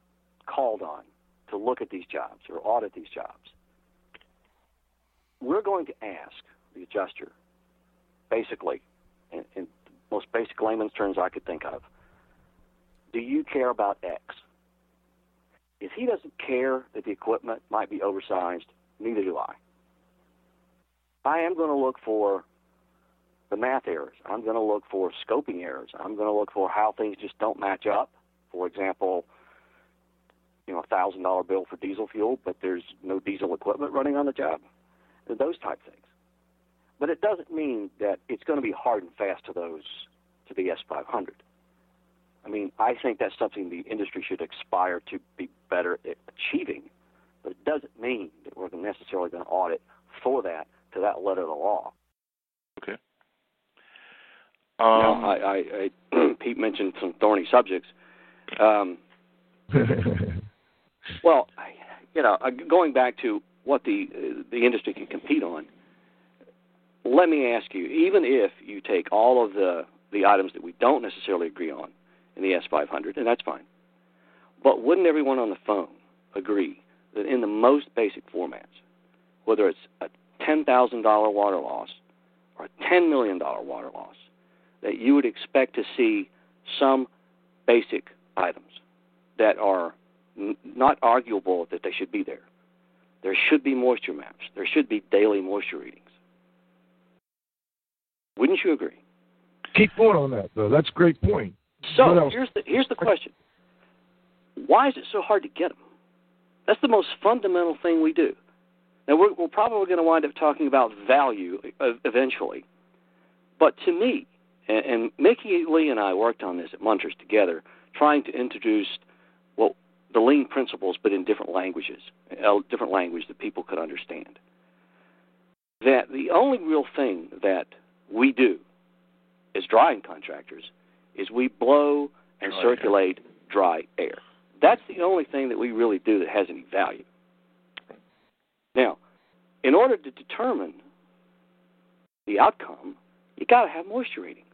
called on to look at these jobs or audit these jobs, we're going to ask the adjuster, basically, in, in the most basic layman's terms I could think of, do you care about X? If he doesn't care that the equipment might be oversized, neither do I. I am going to look for the math errors. I'm going to look for scoping errors. I'm going to look for how things just don't match up. For example, you know, a thousand dollar bill for diesel fuel, but there's no diesel equipment running on the job. Those type things. But it doesn't mean that it's going to be hard and fast to those to the S500. I mean, I think that's something the industry should aspire to be better at achieving, but it doesn't mean that we're necessarily going to audit for that to that letter of the law. Okay. Now, Um, I, I, I Pete mentioned some thorny subjects. Um, well, I, you know, uh, going back to what the uh, the industry can compete on. Let me ask you: even if you take all of the the items that we don't necessarily agree on in the S500, and that's fine, but wouldn't everyone on the phone agree that in the most basic formats, whether it's a ten thousand dollar water loss or a ten million dollar water loss, that you would expect to see some basic items that are n- not arguable that they should be there. There should be moisture maps. There should be daily moisture readings. Wouldn't you agree? Keep going on that, though. That's a great point. So here's the here's the question: Why is it so hard to get them? That's the most fundamental thing we do. Now we're, we're probably going to wind up talking about value eventually, but to me, and, and Mickey Lee and I worked on this at Munters together, trying to introduce the lean principles, but in different languages, a different language that people could understand. That the only real thing that we do as drying contractors is we blow and air. circulate dry air. That's the only thing that we really do that has any value. Now, in order to determine the outcome, you got to have moisture readings.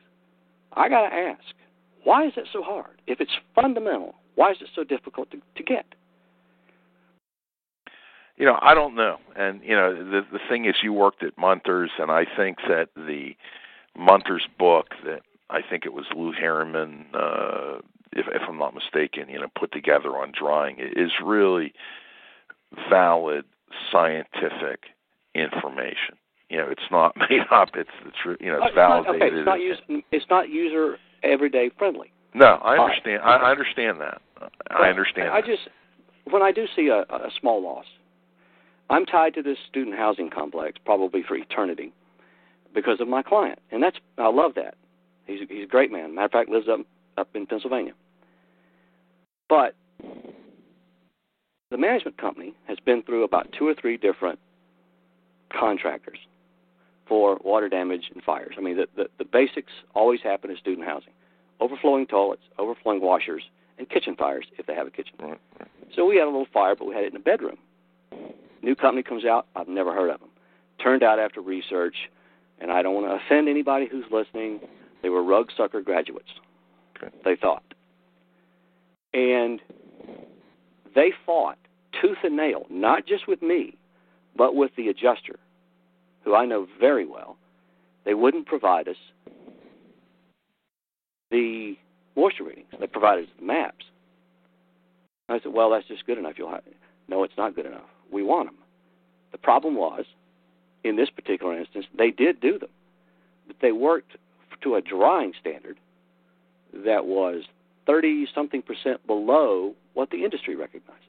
I got to ask, why is it so hard? If it's fundamental, why is it so difficult to, to get? You know, I don't know. And you know, the the thing is, you worked at Munters, and I think that the Munters book that I think it was Lou Harriman, uh, if, if I'm not mistaken, you know, put together on drying is really valid scientific information. You know, it's not made up. It's the truth. You know, it's, it's not, validated. okay, it's not user, it's not user everyday friendly. No, I understand. I, I understand that. I understand. I, I just when I do see a, a small loss, I'm tied to this student housing complex probably for eternity because of my client, and that's I love that. He's he's a great man. Matter of fact, lives up up in Pennsylvania. But the management company has been through about two or three different contractors for water damage and fires. I mean, the, the, the basics always happen in student housing overflowing toilets, overflowing washers, and kitchen fires if they have a kitchen. Right, right. So we had a little fire, but we had it in a bedroom. New company comes out, I've never heard of them. Turned out after research, and I don't want to offend anybody who's listening, they were rug sucker graduates. Okay. They thought. And they fought tooth and nail, not just with me, but with the adjuster, who I know very well. They wouldn't provide us the moisture readings. They provided us the maps. I said, well, that's just good enough. You'll have. No, it's not good enough. We want them. The problem was, in this particular instance, they did do them, but they worked to a drying standard that was 30 something percent below what the industry recognizes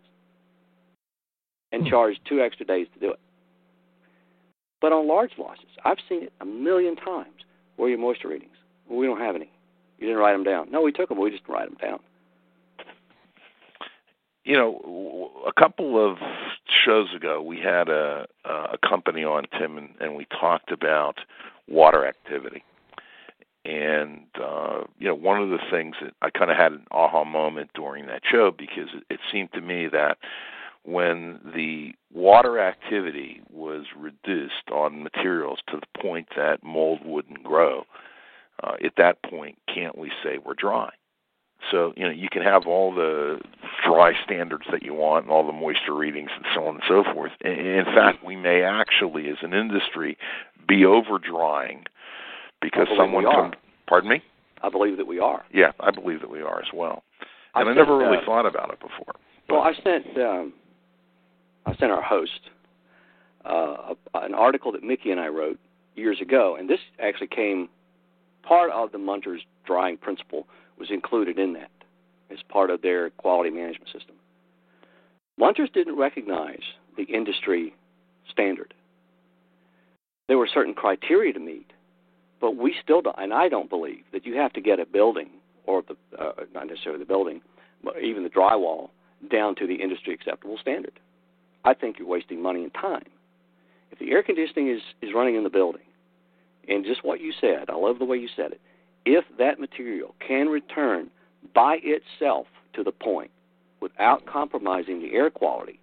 and Hmm. charged two extra days to do it. But on large losses, I've seen it a million times. Where are your moisture readings? Well, we don't have any. You didn't write them down. No, we took them. We just write them down. you know, a couple of shows ago, we had a a company on Tim, and, and we talked about water activity. And uh, you know, one of the things that I kind of had an aha moment during that show because it, it seemed to me that when the water activity was reduced on materials to the point that mold wouldn't grow, uh, at that point, can't we say we're dry? So you know you can have all the dry standards that you want and all the moisture readings and so on and so forth. In fact, we may actually, as an industry, be over drying because someone come. Pardon me. I believe that we are. Yeah, I believe that we are as well. I And I, sent, never really uh, thought about it before. Well, I sent um, I sent our host uh, a, an article that Mickey and I wrote years ago, and this actually came part of the Munters drying principle was included in that as part of their quality management system. Munters didn't recognize the industry standard. There were certain criteria to meet, but we still don't, and I don't believe that you have to get a building or the uh, not necessarily the building, but even the drywall down to the industry acceptable standard. I think you're wasting money and time. If the air conditioning is, is running in the building, and just what you said, I love the way you said it, if that material can return by itself to the point without compromising the air quality,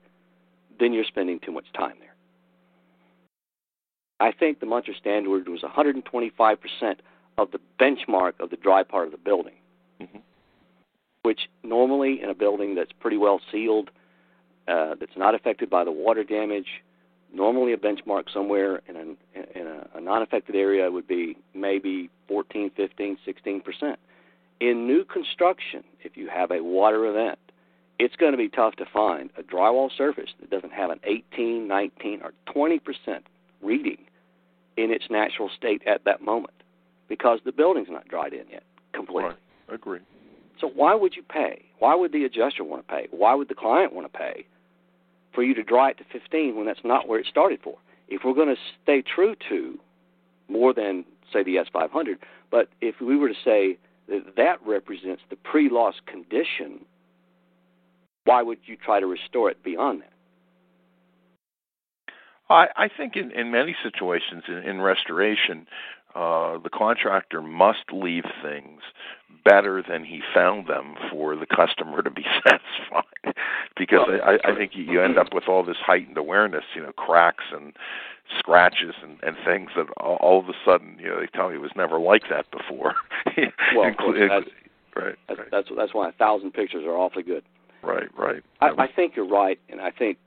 then you're spending too much time there. I think the Munters standard was 125% of the benchmark of the dry part of the building, Mhm. which normally in a building that's pretty well sealed, uh, that's not affected by the water damage, normally a benchmark somewhere in a, in a, a non-affected area would be maybe 14, 15, 16%. In new construction, if you have a water event, it's going to be tough to find a drywall surface that doesn't have an 18, 19, or 20% reading in its natural state at that moment because the building's not dried in yet completely. Right. Agree. So why would you pay? Why would the adjuster want to pay? Why would the client want to pay for you to draw it to 15 when that's not where it started for? If we're going to stay true to more than say the S500, but if we were to say that that represents the pre-loss condition, why would you try to restore it beyond that? I, I think in, in many situations in, in restoration, uh, the contractor must leave things better than he found them for the customer to be satisfied. because Well, I, I think you end up with all this heightened awareness, you know, cracks and scratches and, and things that all, all of a sudden, you know, they tell me it was never like that before. Well, of course, Inclu- that's, right, that's, right, that's that's why a thousand pictures are awfully good. right, right. I, was- I think you're right, and I think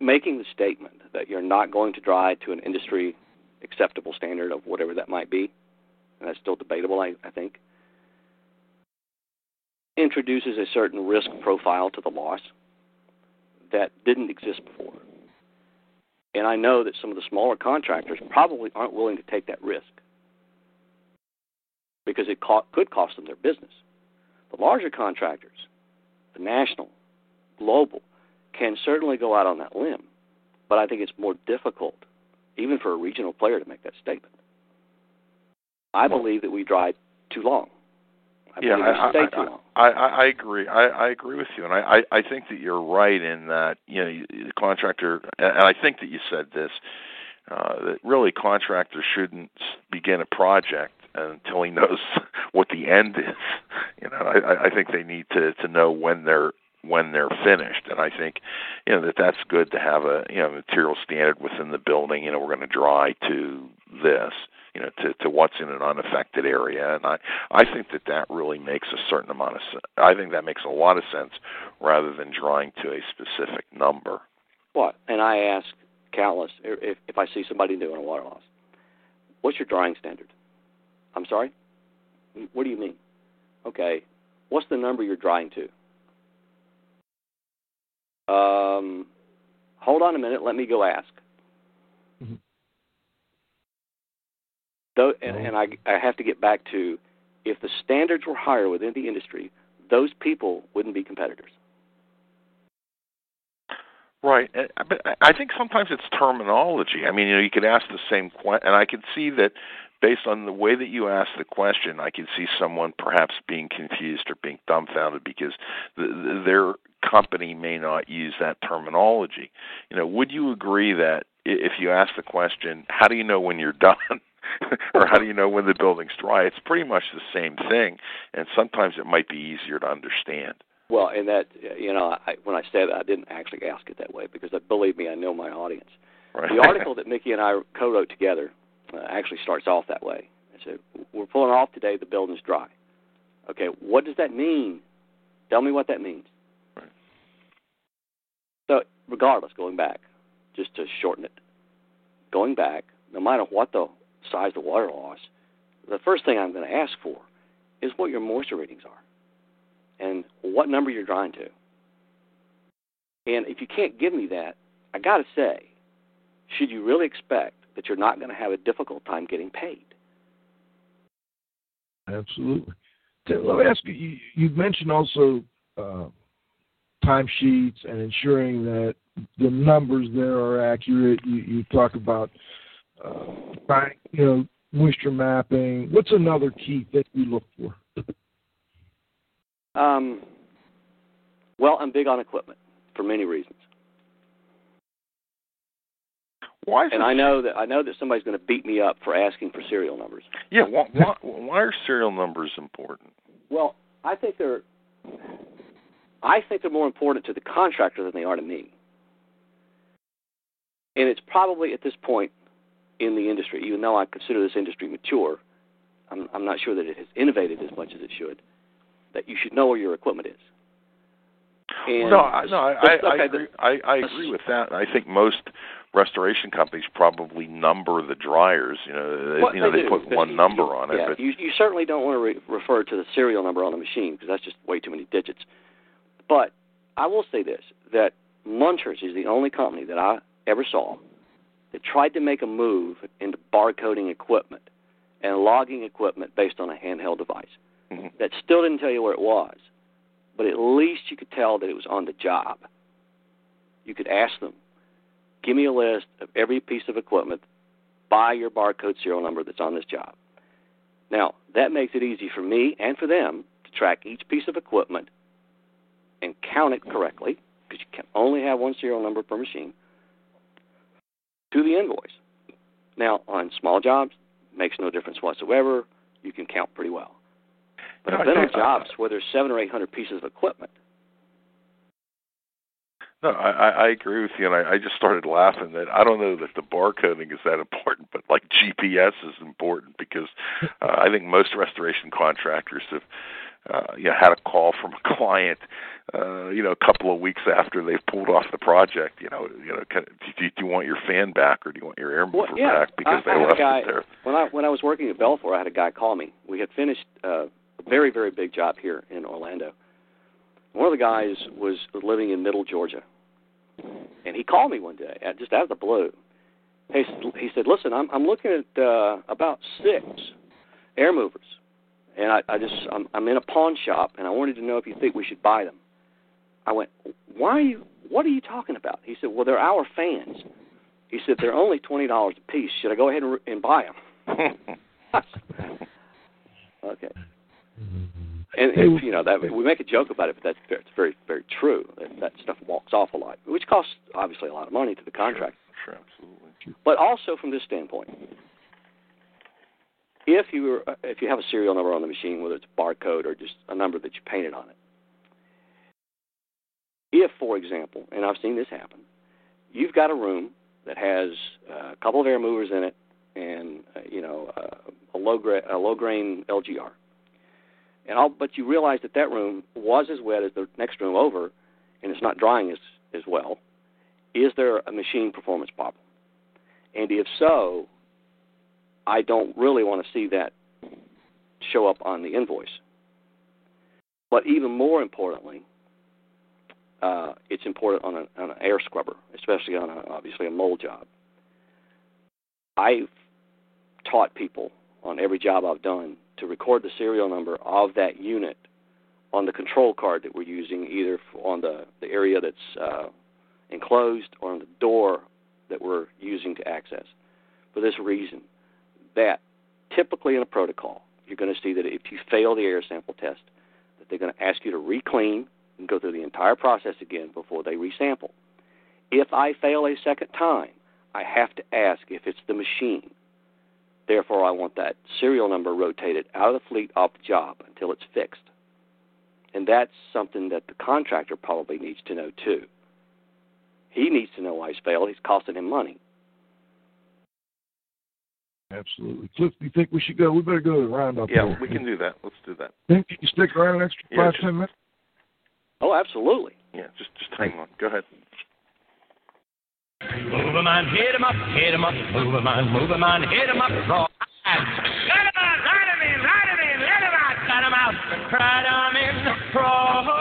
making the statement that you're not going to drive to an industry acceptable standard of whatever that might be, and that's still debatable, I, I think, introduces a certain risk profile to the loss that didn't exist before. And I know that some of the smaller contractors probably aren't willing to take that risk because it co- could cost them their business. The larger contractors, the national, global, can certainly go out on that limb, but I think it's more difficult, even for a regional player, to make that statement. I believe that we drive too long. I yeah, we I, stay I, too long. I, I, I agree. I, I agree with you, and I, I, I think that you're right in that you know the contractor, and I think that you said this uh, that really contractors shouldn't begin a project until he knows what the end is. You know, I, I- I think they need to to know when they're when they're finished, and I think you know that that's good to have a you know material standard within the building. You know, we're going to dry to this you know, to, to what's in an unaffected area. And I, I think that that really makes a certain amount of sense. I think that makes a lot of sense rather than drawing to a specific number. What? And I ask countless if if I see somebody doing a water loss, what's your drying standard? I'm sorry. What do you mean? Okay. What's the number you're drying to? Um, hold on a minute. Let me go ask. Though, and, mm-hmm. and I, I have to get back to if the standards were higher within the industry, those people wouldn't be competitors. Right, uh, but I- I think sometimes it's terminology. I mean, you know, you could ask the same question, and I could see that based on the way that you ask the question, I could see someone perhaps being confused or being dumbfounded because the, the, their company may not use that terminology. You know, would you agree that if you ask the question, "How do you know when you're done?" or how do you know when the building's dry? It's pretty much the same thing, and sometimes it might be easier to understand. Well, and that you know, I, when I said I didn't actually ask it that way because, uh, believe me, I know my audience. Right? The article that Mickey and I co-wrote together uh, actually starts off that way. Said, "We're pulling off today. The building's dry." Okay, what does that mean? Tell me what that means. Right. So, regardless, going back, just to shorten it, going back, no matter what the size of the water loss, the first thing I'm going to ask for is what your moisture readings are and what number you're drying to. And if you can't give me that, I got to say, should you really expect that you're not going to have a difficult time getting paid? Absolutely. Let me ask you, you, you mentioned also uh, timesheets and ensuring that the numbers there are accurate. You, you talk about, uh, trying- you know, moisture mapping. What's another key thing you look for? Um, well, I'm big on equipment for many reasons, Why is and I know that I know that somebody's going to beat me up for asking for serial numbers. Yeah, why, why, why are serial numbers important? Well, I think they're I think they're more important to the contractor than they are to me. And it's probably at this point in the industry, even though I consider this industry mature, I'm, I'm not sure that it has innovated as much as it should. That you should know where your equipment is. And no, I, no, I, I, okay, I, agree, I, I agree with that. I think most restoration companies probably number the dryers. You know, they, you know they they put one you- number you- on it. Yeah, but you, you certainly don't want to re- refer to the serial number on the machine because that's just way too many digits. But I will say this: that Munters is the only company that I ever saw that tried to make a move into barcoding equipment and logging equipment based on a handheld device. Mhm. That still didn't tell you where it was, but at least you could tell that it was on the job. You could ask them, "Give me a list of every piece of equipment by your barcode serial number that's on this job. Now, that makes it easy for me and for them to track each piece of equipment and count it correctly, because you can only have one serial number per machine, to the invoice. Now, on small jobs, makes no difference whatsoever. You can count pretty well. But I've been on jobs where there's seven or eight hundred pieces of equipment. No, I, I agree with you, and I, I just started laughing that I don't know that the barcoding is that important, but like GPS is important because uh, I think most restoration contractors have uh, you know, had a call from a client, uh, you know, a couple of weeks after they've pulled off the project. You know, you know, of, do, you, do you want your fan back or do you want your air mover well, yeah, back because I, they I left guy, it there? When I when I was working at Belfor, I had a guy call me. We had finished uh, a very very big job here in Orlando. One of the guys was living in Middle Georgia, and he called me one day, just out of the blue. He he said, "Listen, I'm I'm looking at uh, about six air movers and I, I just I'm, I'm in a pawn shop, and I wanted to know if you think we should buy them. I went, why are you? What are you talking about? He said, well, they're our fans. He said they're only twenty dollars a piece. Should I go ahead and, and buy them? okay. And if, you know that we make a joke about it, but that's very, it's very, very true. That, that stuff walks off a lot, which costs obviously a lot of money to the contractor. Sure, sure absolutely. But also from this standpoint, if you if you have a serial number on the machine, whether it's a barcode or just a number that you painted on it, if, for example, and I've seen this happen, you've got a room that has a couple of air movers in it and uh, you know uh, a low gra- a low grain LGR, and all, but you realize that that room was as wet as the next room over, and it's not drying as as well. Is there a machine performance problem? And if so, I don't really want to see that show up on the invoice. But even more importantly, uh, it's important on, a, on an air scrubber, especially on a, obviously a mold job. I've taught people on every job I've done to record the serial number of that unit on the control card that we're using, either on the, the area that's uh, enclosed or on the door that we're using to access. For this reason, that typically in a protocol, you're going to see that if you fail the air sample test, that they're going to ask you to reclean and go through the entire process again before they resample. If I fail a second time, I have to ask if it's the machine. Therefore, I want that serial number rotated out of the fleet off the job until it's fixed. And that's something that the contractor probably needs to know too. He needs to know why he's failed. He's costing him money. Absolutely. Cliff, do you think we should go? We better go to the roundup. Yeah, we can do that. Let's do that. Think you can stick around an extra Yeah, five, just- ten minutes? Oh, absolutely. Yeah, just just hang on. Go ahead. Move 'em on, hit 'em up, hit 'em up, move 'em on, move 'em on, hit 'em up, raw. Let 'em out, let 'em in, let 'em in, let 'em out, let 'em out, right on in, raw.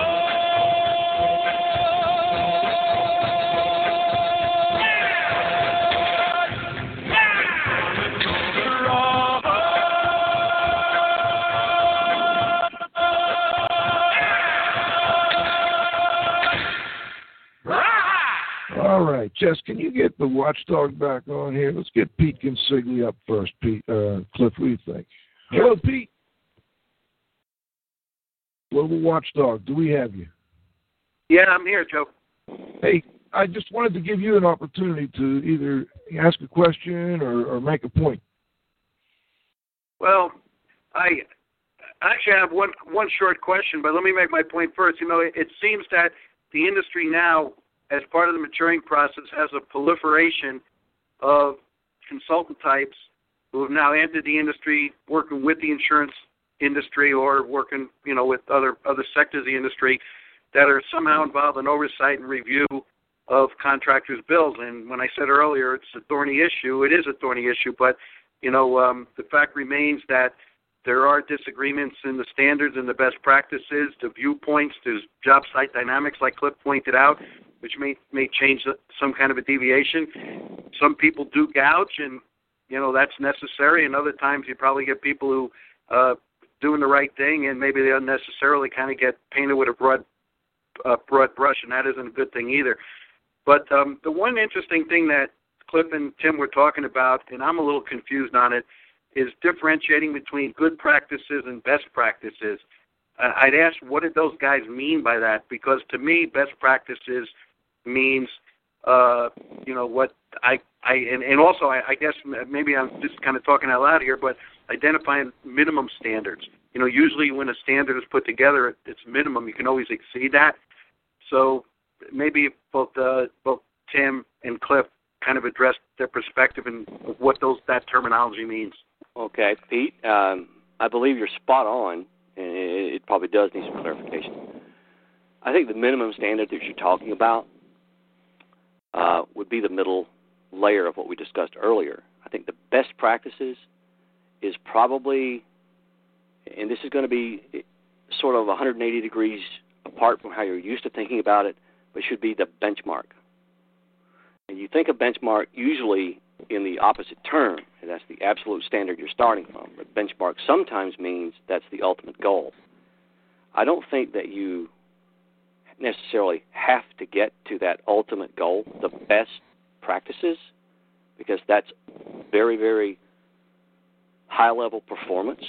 Jess, can you get the watchdog back on here? Let's get Pete Consigli up first. Pete, uh, Cliff, what do you think? Hello, Pete. Global Watchdog, do we have you? Yeah, I'm here, Joe. Hey, I just wanted to give you an opportunity to either ask a question or, or make a point. Well, I actually have one one short question, but let me make my point first. You know, it, it seems that the industry now, as part of the maturing process, has a proliferation of consultant types who have now entered the industry, working with the insurance industry or working, you know, with other other sectors of the industry that are somehow involved in oversight and review of contractors' bills. And when I said earlier it's a thorny issue, it is a thorny issue, but you know, um, the fact remains that there are disagreements in the standards and the best practices, the viewpoints, there's job site dynamics, like Cliff pointed out, which may may change some kind of a deviation. Some people do gouge, and you know that's necessary. And other times you probably get people who uh, doing the right thing, and maybe they unnecessarily kind of get painted with a broad uh, broad brush, and that isn't a good thing either. But um, the one interesting thing that Cliff and Tim were talking about, and I'm a little confused on it, is differentiating between good practices and best practices. I'd ask, what did those guys mean by that? Because to me, best practices means uh, you know what I I and, and also I, I guess maybe I'm just kind of talking out loud here, but identifying minimum standards. You know, usually when a standard is put together, it's minimum. You can always exceed that. So maybe both uh, both Tim and Cliff kind of address their perspective and what those that terminology means. Okay, Pete, um, I believe you're spot on, and it, it probably does need some clarification. I think the minimum standard that you're talking about uh, would be the middle layer of what we discussed earlier. I think the best practices is probably, and this is going to be sort of 180 degrees apart from how you're used to thinking about it, but should be the benchmark. And you think of benchmark usually in the opposite term, and that's the absolute standard you're starting from. But benchmark sometimes means that's the ultimate goal. I don't think that you necessarily have to get to that ultimate goal, the best practices, because that's very, very high level performance.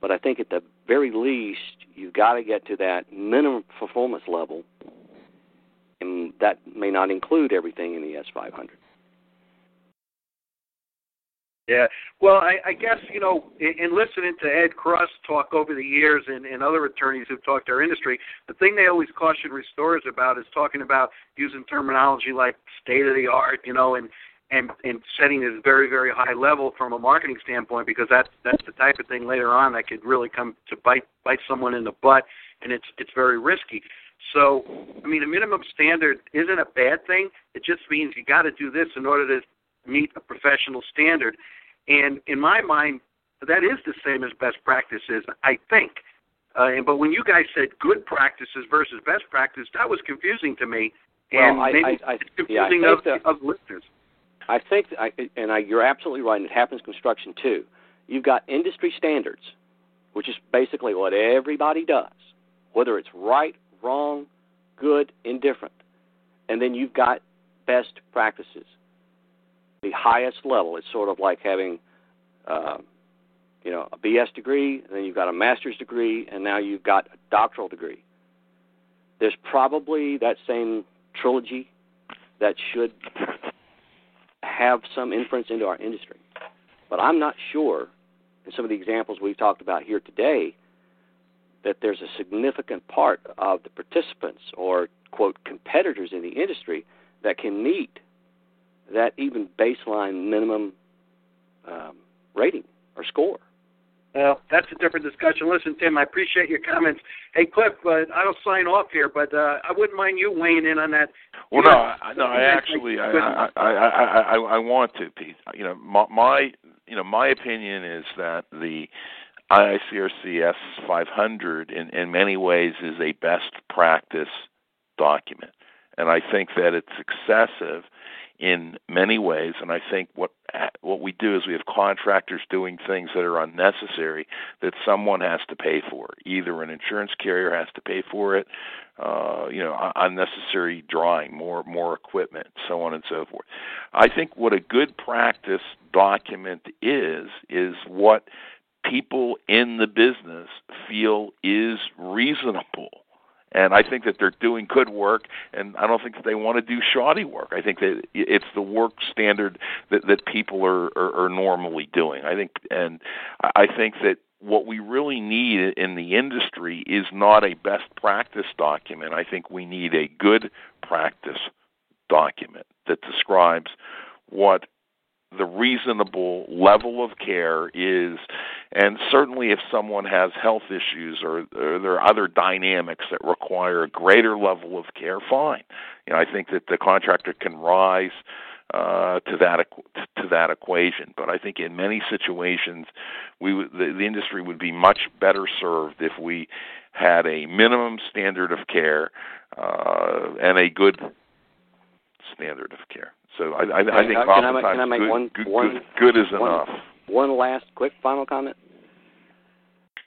But I think at the very least, you've got to get to that minimum performance level, and that may not include everything in the S500. Yeah. Well, I, I guess, you know, in, in listening to Ed Cross talk over the years and, and other attorneys who've talked to our industry, the thing they always caution restorers about is talking about using terminology like state of the art, you know, and, and, and setting it very, very high level from a marketing standpoint because that's, that's the type of thing later on that could really come to bite, bite someone in the butt and it's, it's very risky. So, I mean, a minimum standard isn't a bad thing. It just means you got to do this in order to meet a professional standard. And in my mind, that is the same as best practices, I think. Uh, and, but when you guys said good practices versus best practice, that was confusing to me. And well, I, maybe I, I, it's confusing yeah, of, think of listeners. I think, I, and I, you're absolutely right, and it happens in construction too. You've got industry standards, which is basically what everybody does, whether it's right, wrong, good, indifferent. And then you've got best practices, the highest level. It's sort of like having, uh, you know, a BS degree, and then you've got a master's degree, and now you've got a doctoral degree. There's probably that same trilogy that should have some inference into our industry. But I'm not sure, in some of the examples we've talked about here today, that there's a significant part of the participants or, quote, competitors in the industry that can meet that even baseline minimum um, rating or score. Well, that's a different discussion. Listen, Tim, I appreciate your comments. Hey, Cliff, uh, I'll sign off here, but uh, I wouldn't mind you weighing in on that. Well, You no, know, I, no, I actually, I, I, I, I, I, I want to, Pete. You know, my, my, you know, my opinion is that the IICRC S500, in in many ways, is a best practice document, and I think that it's excessive in many ways. And I think what what we do is we have contractors doing things that are unnecessary that someone has to pay for. Either an insurance carrier has to pay for it, uh, you know, unnecessary drawing, more more equipment, so on and so forth. I think what a good practice document is is what people in the business feel is reasonable and I think that they're doing good work, and I don't think that they want to do shoddy work. I think that it's the work standard that that people are are, are normally doing. I think, and I think that what we really need in the industry is not a best practice document. I think we need a good practice document that describes what the reasonable level of care is and certainly if someone has health issues or, or there are other dynamics that require a greater level of care fine you know i think that the contractor can rise uh, to that to that equation. But I think in many situations, we the, the industry would be much better served if we had a minimum standard of care uh, and a good standard of care. So I, I, I think Uh, can I make- can I make good, one- good, one- good, good is one- enough. One last quick final comment.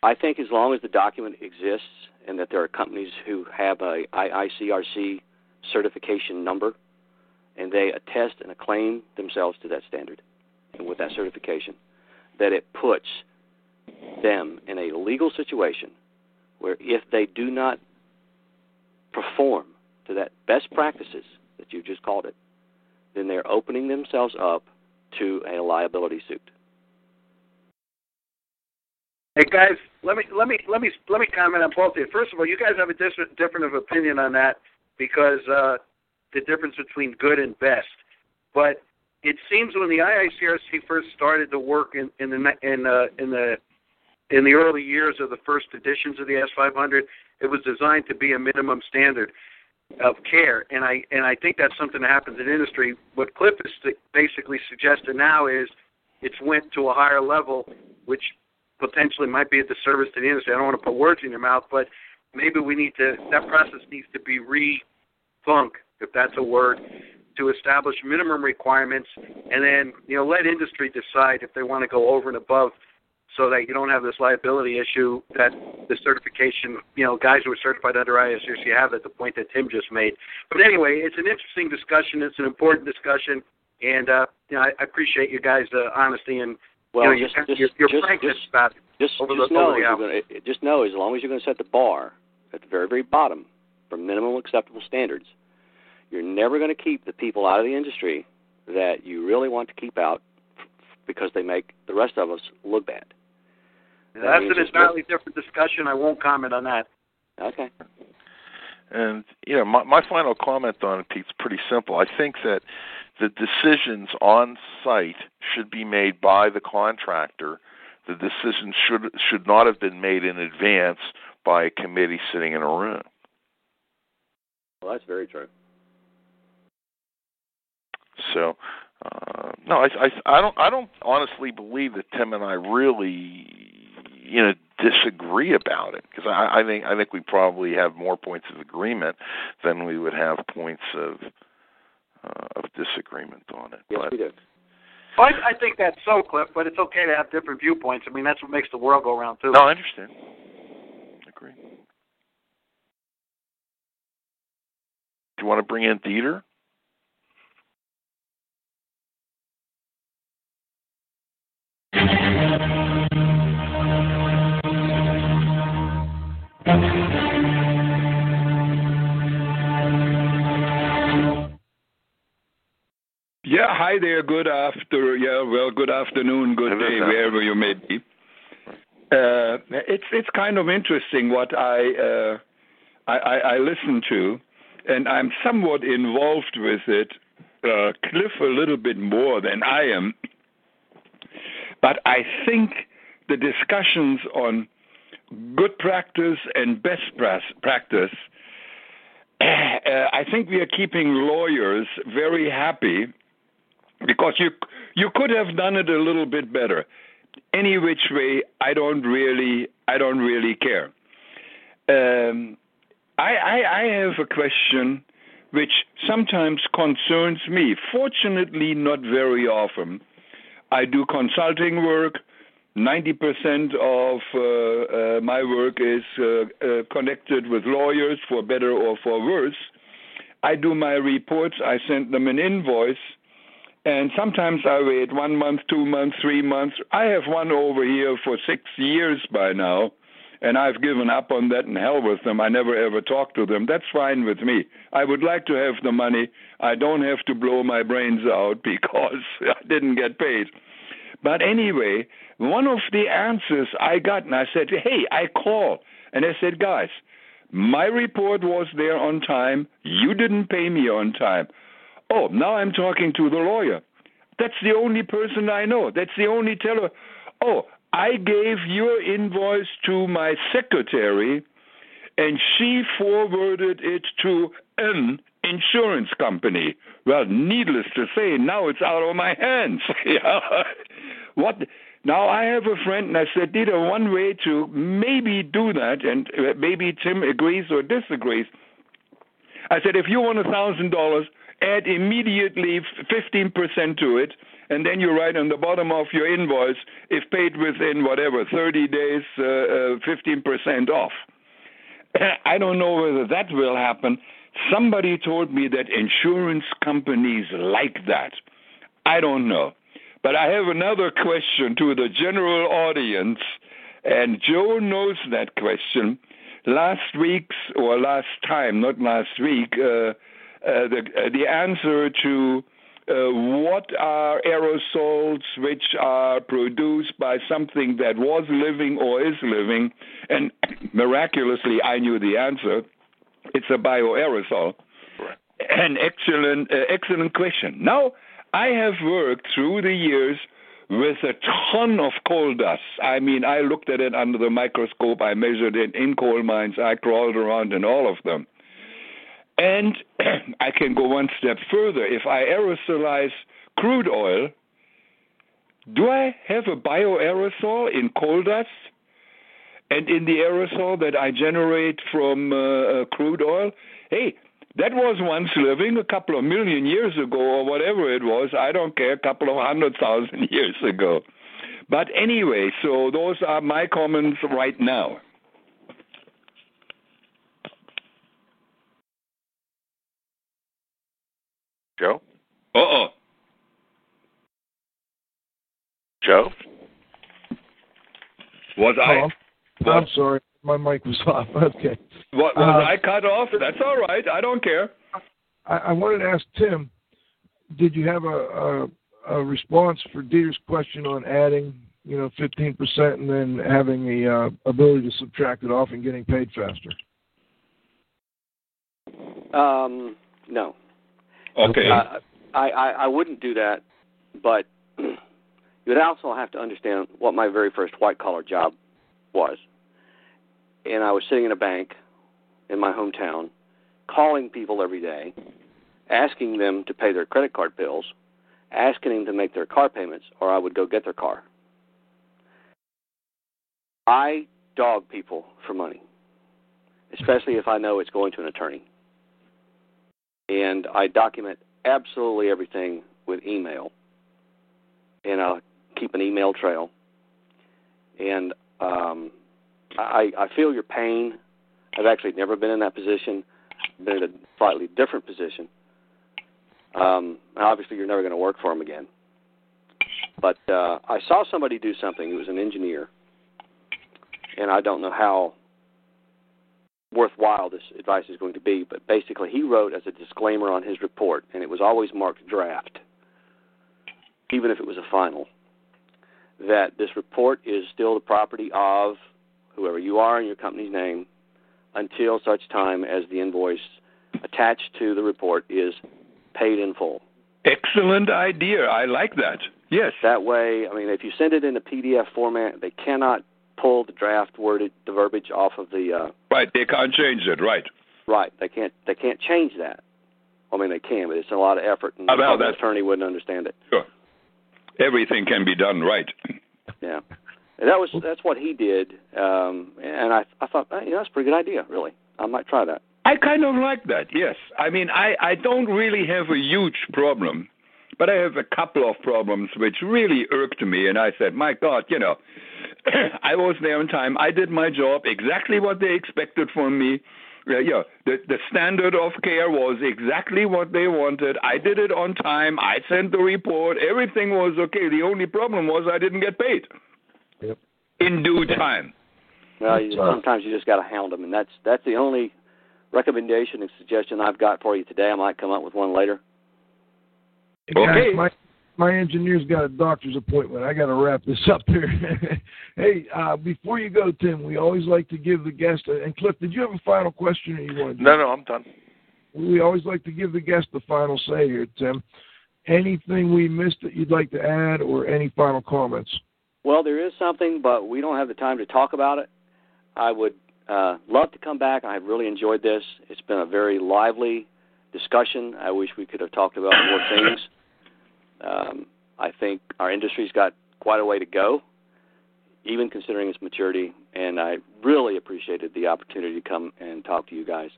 I think as long as the document exists and that there are companies who have a IICRC certification number and they attest and acclaim themselves to that standard and with that certification, that it puts them in a legal situation where if they do not perform to that best practices that you just called it, then they're opening themselves up to a liability suit. Hey guys, let me let me let me let me comment on both of you. First of all, you guys have a different different of opinion on that because uh, the difference between good and best. But it seems when the IICRC first started to work in in the in uh, in the in the early years of the first editions of the S500, it was designed to be a minimum standard of care, and I and I think that's something that happens in industry. What Cliff is basically suggesting now is it's went to a higher level, which potentially might be a disservice to the industry. I don't want to put words in your mouth, but maybe we need to that process needs to be rethunk, if that's a word, to establish minimum requirements and then you know let industry decide if they want to go over and above so that you don't have this liability issue that the certification, you know, guys who are certified under IICRC have at the point that Tim just made. But anyway, it's an interesting discussion. It's an important discussion, and uh, you know, I, I appreciate you guys' uh, honesty and well, you know, just, your, just, your frankness just, about it. Just, over just the, know, over the gonna, just know, as long as you're going to set the bar at the very, very bottom for minimum acceptable standards, you're never going to keep the people out of the industry that you really want to keep out because they make the rest of us look bad. That's an entirely different discussion. I won't comment on that. Okay. And you know, my, my final comment on it, Pete's pretty simple. I think that the decisions on site should be made by the contractor. The decisions should should not have been made in advance by a committee sitting in a room. Well, that's very true. So, uh, no, I, I, I don't, I don't honestly believe that Tim and I really, you know, disagree about it because I, I think, I think we probably have more points of agreement than we would have points of, uh, of disagreement on it. Yes, but, we do. Well, I, I think that's so, Cliff, but it's okay to have different viewpoints. I mean, that's what makes the world go round, too. No, I understand. Agree. Do you want to bring in Dieter? Yeah, hi there. Good after. Yeah, well, good afternoon, good day, wherever you may be. Uh, it's it's kind of interesting what I, uh, I I I listen to, and I'm somewhat involved with it. Uh, Cliff a little bit more than I am, but I think the discussions on good practice and best practice. Uh, I think we are keeping lawyers very happy because you you could have done it a little bit better. Any which way, I don't really I don't really care. Um, I, I I have a question which sometimes concerns me. Fortunately, not very often. I do consulting work. Ninety percent of uh, uh, my work is uh, uh, connected with lawyers, for better or for worse. I do my reports. I send them an invoice and sometimes I wait one month, two months, three months. I have one over here for six years by now, and I've given up on that and hell with them. I never ever talk to them. That's fine with me. I would like to have the money. I don't have to blow my brains out because I didn't get paid. But anyway, one of the answers I got, and I said, hey, I call. And I said, guys, my report was there on time. You didn't pay me on time. Oh, now I'm talking to the lawyer. That's the only person I know. That's the only teller. Oh, I gave your invoice to my secretary, and she forwarded it to an insurance company. Well, needless to say, now it's out of my hands. What? Now I have a friend, and I said, Dieter, one way to maybe do that, and uh, maybe Tim agrees or disagrees. I said, if you want a thousand dollars, add immediately fifteen percent to it, and then you write on the bottom of your invoice, if paid within whatever thirty days, fifteen uh, percent off. I don't know whether that will happen. Somebody told me that insurance companies like that. I don't know. But I have another question to the general audience, and Joe knows that question. Last week's, or last time, not last week, uh, uh, the, uh, the answer to uh, what are aerosols which are produced by something that was living or is living? And miraculously, I knew the answer. It's a bioaerosol. Right. An excellent, uh, excellent question. Now, I have worked through the years with a ton of coal dust. I mean, I looked at it under the microscope. I measured it in coal mines. I crawled around in all of them. And I can go one step further. If I aerosolize crude oil, do I have a bioaerosol in coal dust? And in the aerosol that I generate from uh, uh, crude oil? Hey, that was once living a couple of million years ago, or whatever it was. I don't care, a couple of hundred thousand years ago. But anyway, so those are my comments right now. Joe? Uh oh. Joe? Was I? Oh, I'm, I'm sorry, my mic was off. Okay. What, was Uh, I cut off? That's all right. I don't care. I, I wanted to ask Tim, did you have a, a, a response for Dieter's question on adding, you know, 15% and then having the uh, ability to subtract it off and getting paid faster? Um, no. Okay. Uh, I, I I wouldn't do that, but you would also have to understand what my very first white collar job was. And I was sitting in a bank in my hometown, calling people every day, asking them to pay their credit card bills, asking them to make their car payments, or I would go get their car. I dog people for money, especially if I know it's going to an attorney and I document absolutely everything with email, and I keep an email trail. And um, I, I feel your pain. I've actually never been in that position. I've been in a slightly different position. Um, obviously, you're never going to work for them again. But uh, I saw somebody do something. He was an engineer, and I don't know how worthwhile this advice is going to be, but basically he wrote as a disclaimer on his report, and it was always marked draft, even if it was a final, that this report is still the property of whoever you are in your company's name until such time as the invoice attached to the report is paid in full. Excellent idea. I like that. Yes. That way, I mean, if you send it in a PDF format, they cannot pull the draft worded the verbiage off of the uh, Right. They can't change it. Right. Right. They can't they can't change that. I mean they can, but it's a lot of effort and the that's- attorney wouldn't understand it. Sure. Everything can be done right. Yeah. And that was that's what he did. Um and I I thought, hey, you know, that's a pretty good idea, really. I might try that. I kind of like that. Yes. I mean, I I don't really have a huge problem, but I have a couple of problems which really irked me, and I said, my God, you know. I was there on time. I did my job exactly what they expected from me. Uh, yeah, the the standard of care was exactly what they wanted. I did it on time. I sent the report. Everything was okay. The only problem was I didn't get paid Yep. in due time. Well, you, sometimes you just got to hound them, and that's that's the only recommendation and suggestion I've got for you today. I might come up with one later. Okay. Guys, my my engineer's got a doctor's appointment. I got to wrap this up here. hey, uh, before you go, Tim, we always like to give the guest. A, and Cliff, did you have a final question, or you want to? No, no, I'm done. We always like to give the guest the final say here, Tim. Anything we missed that you'd like to add, or any final comments? Well, there is something, but we don't have the time to talk about it. I would uh, love to come back. I've really enjoyed this. It's been a very lively discussion. I wish we could have talked about more things. Um, I think our industry's got quite a way to go, even considering its maturity. And I really appreciated the opportunity to come and talk to you guys.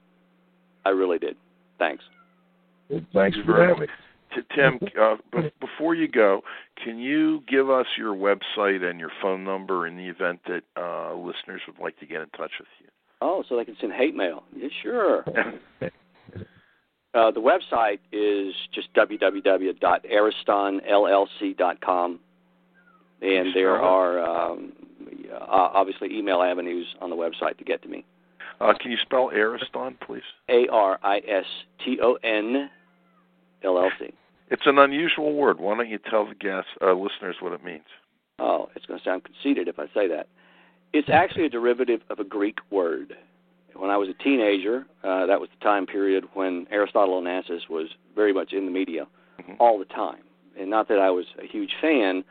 I really did. Thanks. Thanks for very having me. Tim, uh, b- before you go, can you give us your website and your phone number in the event that uh, listeners would like to get in touch with you? Oh, so they can send hate mail. Yeah, sure. Uh, the website is just www.aristonllc.com, and there are um, uh, obviously email avenues on the website to get to me. Uh, can you spell Ariston, please? A R I S T O N L L C. It's an unusual word. Why don't you tell the guests, uh, listeners, what it means? Oh, it's going to sound conceited if I say that. It's actually a derivative of a Greek word. When I was a teenager, uh, that was the time period when Aristotle Onassis was very much in the media Mm-hmm. all the time. And not that I was a huge fan,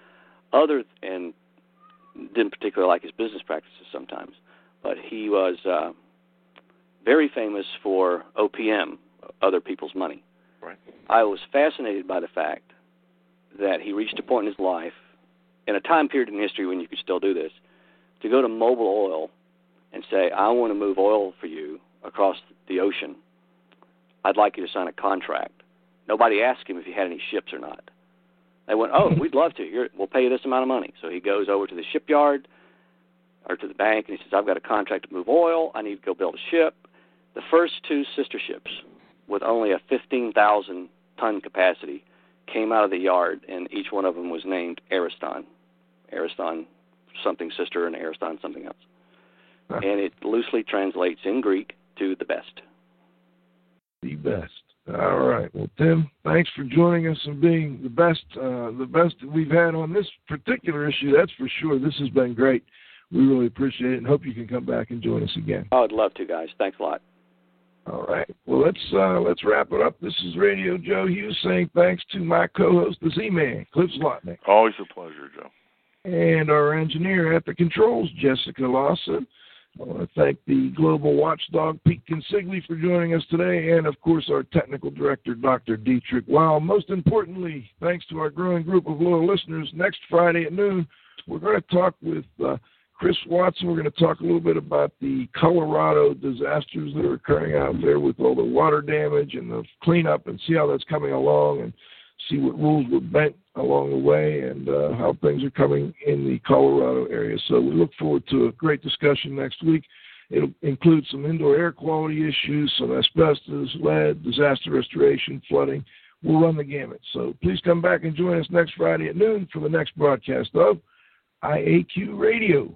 other and didn't particularly like his business practices sometimes, but he was uh, very famous for OPM, other people's money. Right. I was fascinated by the fact that he reached a point in his life, in a time period in history when you could still do this, to go to Mobil Oil and say, I want to move oil for you across the ocean. I'd like you to sign a contract. Nobody asked him if he had any ships or not. They went, Oh, we'd love to. Here, we'll pay you this amount of money. So he goes over to the shipyard or to the bank and he says, I've got a contract to move oil. I need to go build a ship. The first two sister ships with only a 15,000 ton capacity came out of the yard, and each one of them was named Ariston. Ariston something sister and Ariston something else. And it loosely translates in Greek to the best. The best. All right. Well, Tim, thanks for joining us and being the best, uh, the best that we've had on this particular issue. That's for sure. This has been great. We really appreciate it and hope you can come back and join us again. Oh, I'd love to, guys. Thanks a lot. All right. Well, let's uh, let's wrap it up. This is Radio Joe Hughes saying thanks to my co-host, the Z-Man, Cliff Zlotnik, Always a pleasure, Joe. and our engineer at the controls, Jessica Lawson. I want to thank the global watchdog, Pete Consigli, for joining us today, and of course our technical director, Dr. Dietrich Weyel. Most importantly, thanks to our growing group of loyal listeners, next Friday at noon, we're going to talk with uh, Chris Watson. We're going to talk a little bit about the Colorado disasters that are occurring out there with all the water damage and the cleanup and see how that's coming along and see what rules were bent along the way and uh, how things are coming in the Colorado area. So we look forward to a great discussion next week. It'll include some indoor air quality issues, some asbestos, lead, disaster restoration, flooding. We'll run the gamut. So please come back and join us next Friday at noon for the next broadcast of IAQ Radio.